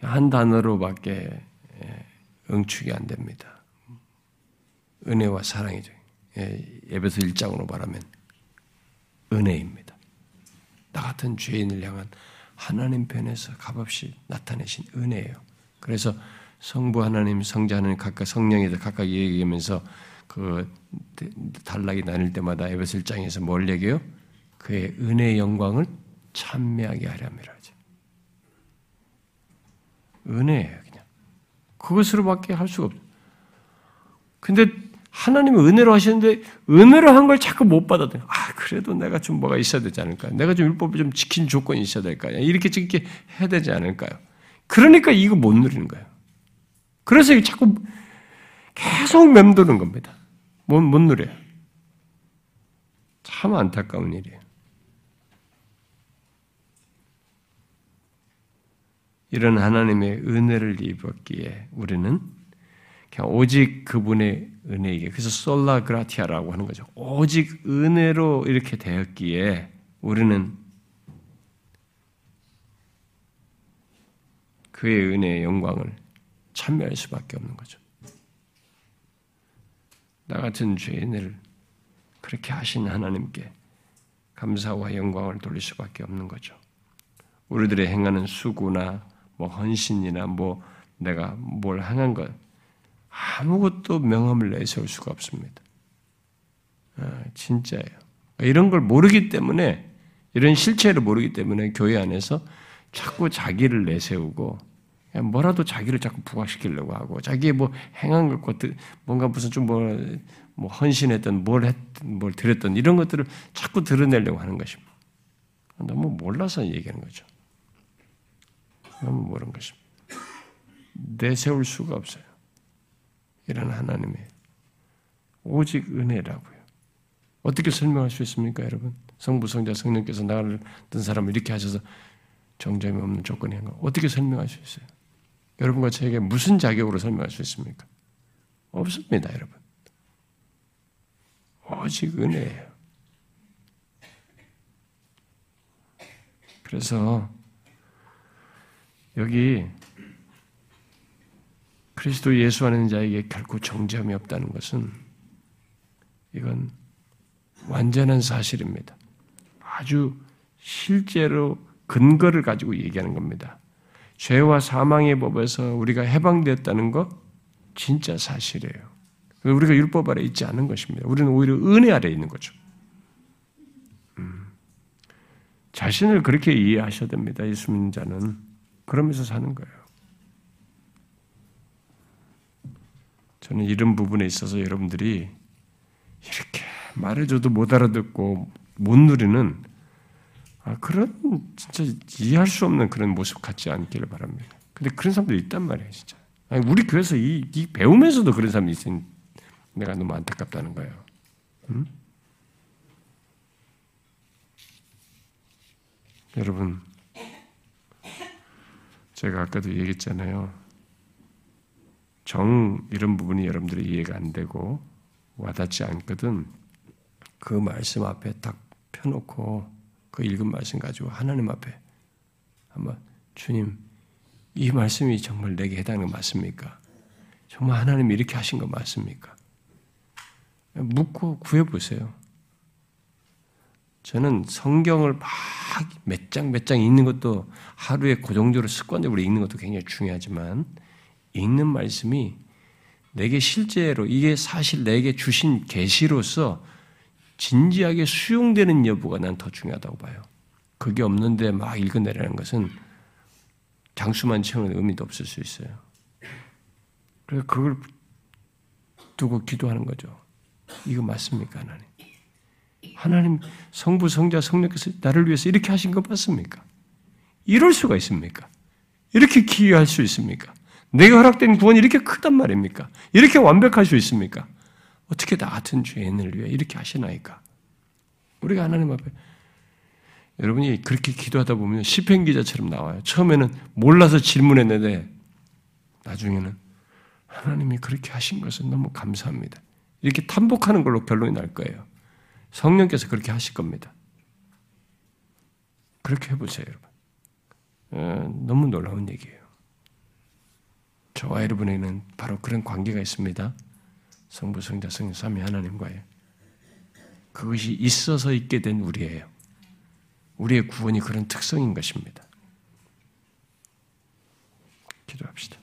한 단어로밖에 예, 응축이 안 됩니다. 은혜와 사랑이죠. 예, 에베소 1장으로 말하면 은혜입니다. 나 같은 죄인을 향한 하나님 편에서 값없이 나타내신 은혜예요. 그래서 성부 하나님, 성자 하나님 각각 성령에서 각각 얘기하면서 그 단락이 나눌 때마다 에베소 1장에서 뭘 얘기해요? 그의 은혜의 영광을 찬미하게 하려면 하지. 은혜예요, 그냥. 그것으로밖에 할 수가 없어. 근데 하나님은 은혜로 하시는데 은혜로 한 걸 자꾸 못 받아들여. 아, 그래도 내가 좀 뭐가 있어야 되지 않을까? 내가 좀 율법을 좀 지킨 조건이 있어야 될까요? 이렇게 이렇게 해야 되지 않을까요? 그러니까 이거 못 누리는 거예요. 그래서 자꾸 계속 맴도는 겁니다. 못, 못 누려요. 참 안타까운 일이에요. 이런 하나님의 은혜를 입었기에 우리는 그냥 오직 그분의 은혜이게 그래서 솔라 그라티아라고 하는 거죠. 오직 은혜로 이렇게 되었기에 우리는 그의 은혜의 영광을 참여할 수밖에 없는 거죠. 나 같은 죄인을 그렇게 하신 하나님께 감사와 영광을 돌릴 수밖에 없는 거죠. 우리들의 행하는 수고나 뭐 헌신이나 뭐 내가 뭘 행한 것 아무것도 명함을 내세울 수가 없습니다. 아, 진짜예요. 이런 걸 모르기 때문에 이런 실체를 모르기 때문에 교회 안에서 자꾸 자기를 내세우고 뭐라도 자기를 자꾸 부각시키려고 하고 자기의 뭐 행한 것들 뭔가 무슨 좀뭐 뭐 헌신했던 뭘 했든 뭘 드렸던 이런 것들을 자꾸 드러내려고 하는 것입니다. 너무 몰라서 얘기하는 거죠. 너무 모르는 것입니다. 내세울 수가 없어요. 이런 하나님의 오직 은혜라고요. 어떻게 설명할 수 있습니까, 여러분? 성부, 성자, 성령께서 나를 든 사람을 이렇게 하셔서 정점이 없는 조건이 한 거. 어떻게 설명할 수 있어요? 여러분과 저에게 무슨 자격으로 설명할 수 있습니까? 없습니다, 여러분. 오직 은혜예요. 그래서 여기 그리스도 예수 하는 자에게 결코 정죄함이 없다는 것은 이건 완전한 사실입니다. 아주 실제로 근거를 가지고 얘기하는 겁니다. 죄와 사망의 법에서 우리가 해방되었다는 것 진짜 사실이에요. 우리가 율법 아래 있지 않은 것입니다. 우리는 오히려 은혜 아래 있는 거죠. 음. 자신을 그렇게 이해하셔야 됩니다. 예수 믿는 자는 그러면서 사는 거예요. 저는 이런 부분에 있어서 여러분들이 이렇게 말해줘도 못 알아듣고 못 누리는 아, 그런 진짜 이해할 수 없는 그런 모습 같지 않기를 바랍니다. 근데 그런 사람도 있단 말이에요, 진짜. 아니, 우리 교회에서 이, 이, 배우면서도 그런 사람이 있으니 내가 너무 안타깝다는 거예요. 음? 여러분, 제가 아까도 얘기했잖아요. 정 이런 부분이 여러분들이 이해가 안 되고 와닿지 않거든 그 말씀 앞에 딱 펴놓고 그 읽은 말씀 가지고 하나님 앞에 한번 주님 이 말씀이 정말 내게 해당하는 거 맞습니까? 정말 하나님이 이렇게 하신 거 맞습니까? 묻고 구해보세요. 저는 성경을 막 몇 장 몇 장 읽는 것도 하루에 고정적으로 습관적으로 읽는 것도 굉장히 중요하지만 읽는 말씀이 내게 실제로 이게 사실 내게 주신 계시로서 진지하게 수용되는 여부가 난 더 중요하다고 봐요. 그게 없는데 막 읽어내라는 것은 장수만 채우는 의미도 없을 수 있어요. 그래서 그걸 두고 기도하는 거죠. 이거 맞습니까, 하나님? 하나님 성부, 성자, 성령께서 나를 위해서 이렇게 하신 거 맞습니까? 이럴 수가 있습니까? 이렇게 기여할 수 있습니까? 내가 허락된 구원이 이렇게 크단 말입니까? 이렇게 완벽할 수 있습니까? 어떻게 나 같은 죄인을 위해 이렇게 하시나이까? 우리가 하나님 앞에 여러분이 그렇게 기도하다 보면 시편 기자처럼 나와요. 처음에는 몰라서 질문했는데 나중에는 하나님이 그렇게 하신 것은 너무 감사합니다. 이렇게 탄복하는 걸로 결론이 날 거예요. 성령께서 그렇게 하실 겁니다. 그렇게 해보세요, 여러분. 어, 너무 놀라운 얘기예요. 저와 여러분에게는 바로 그런 관계가 있습니다. 성부, 성자, 성령, 삼위 하나님과의 그것이 있어서 있게 된 우리예요. 우리의 구원이 그런 특성인 것입니다. 기도합시다.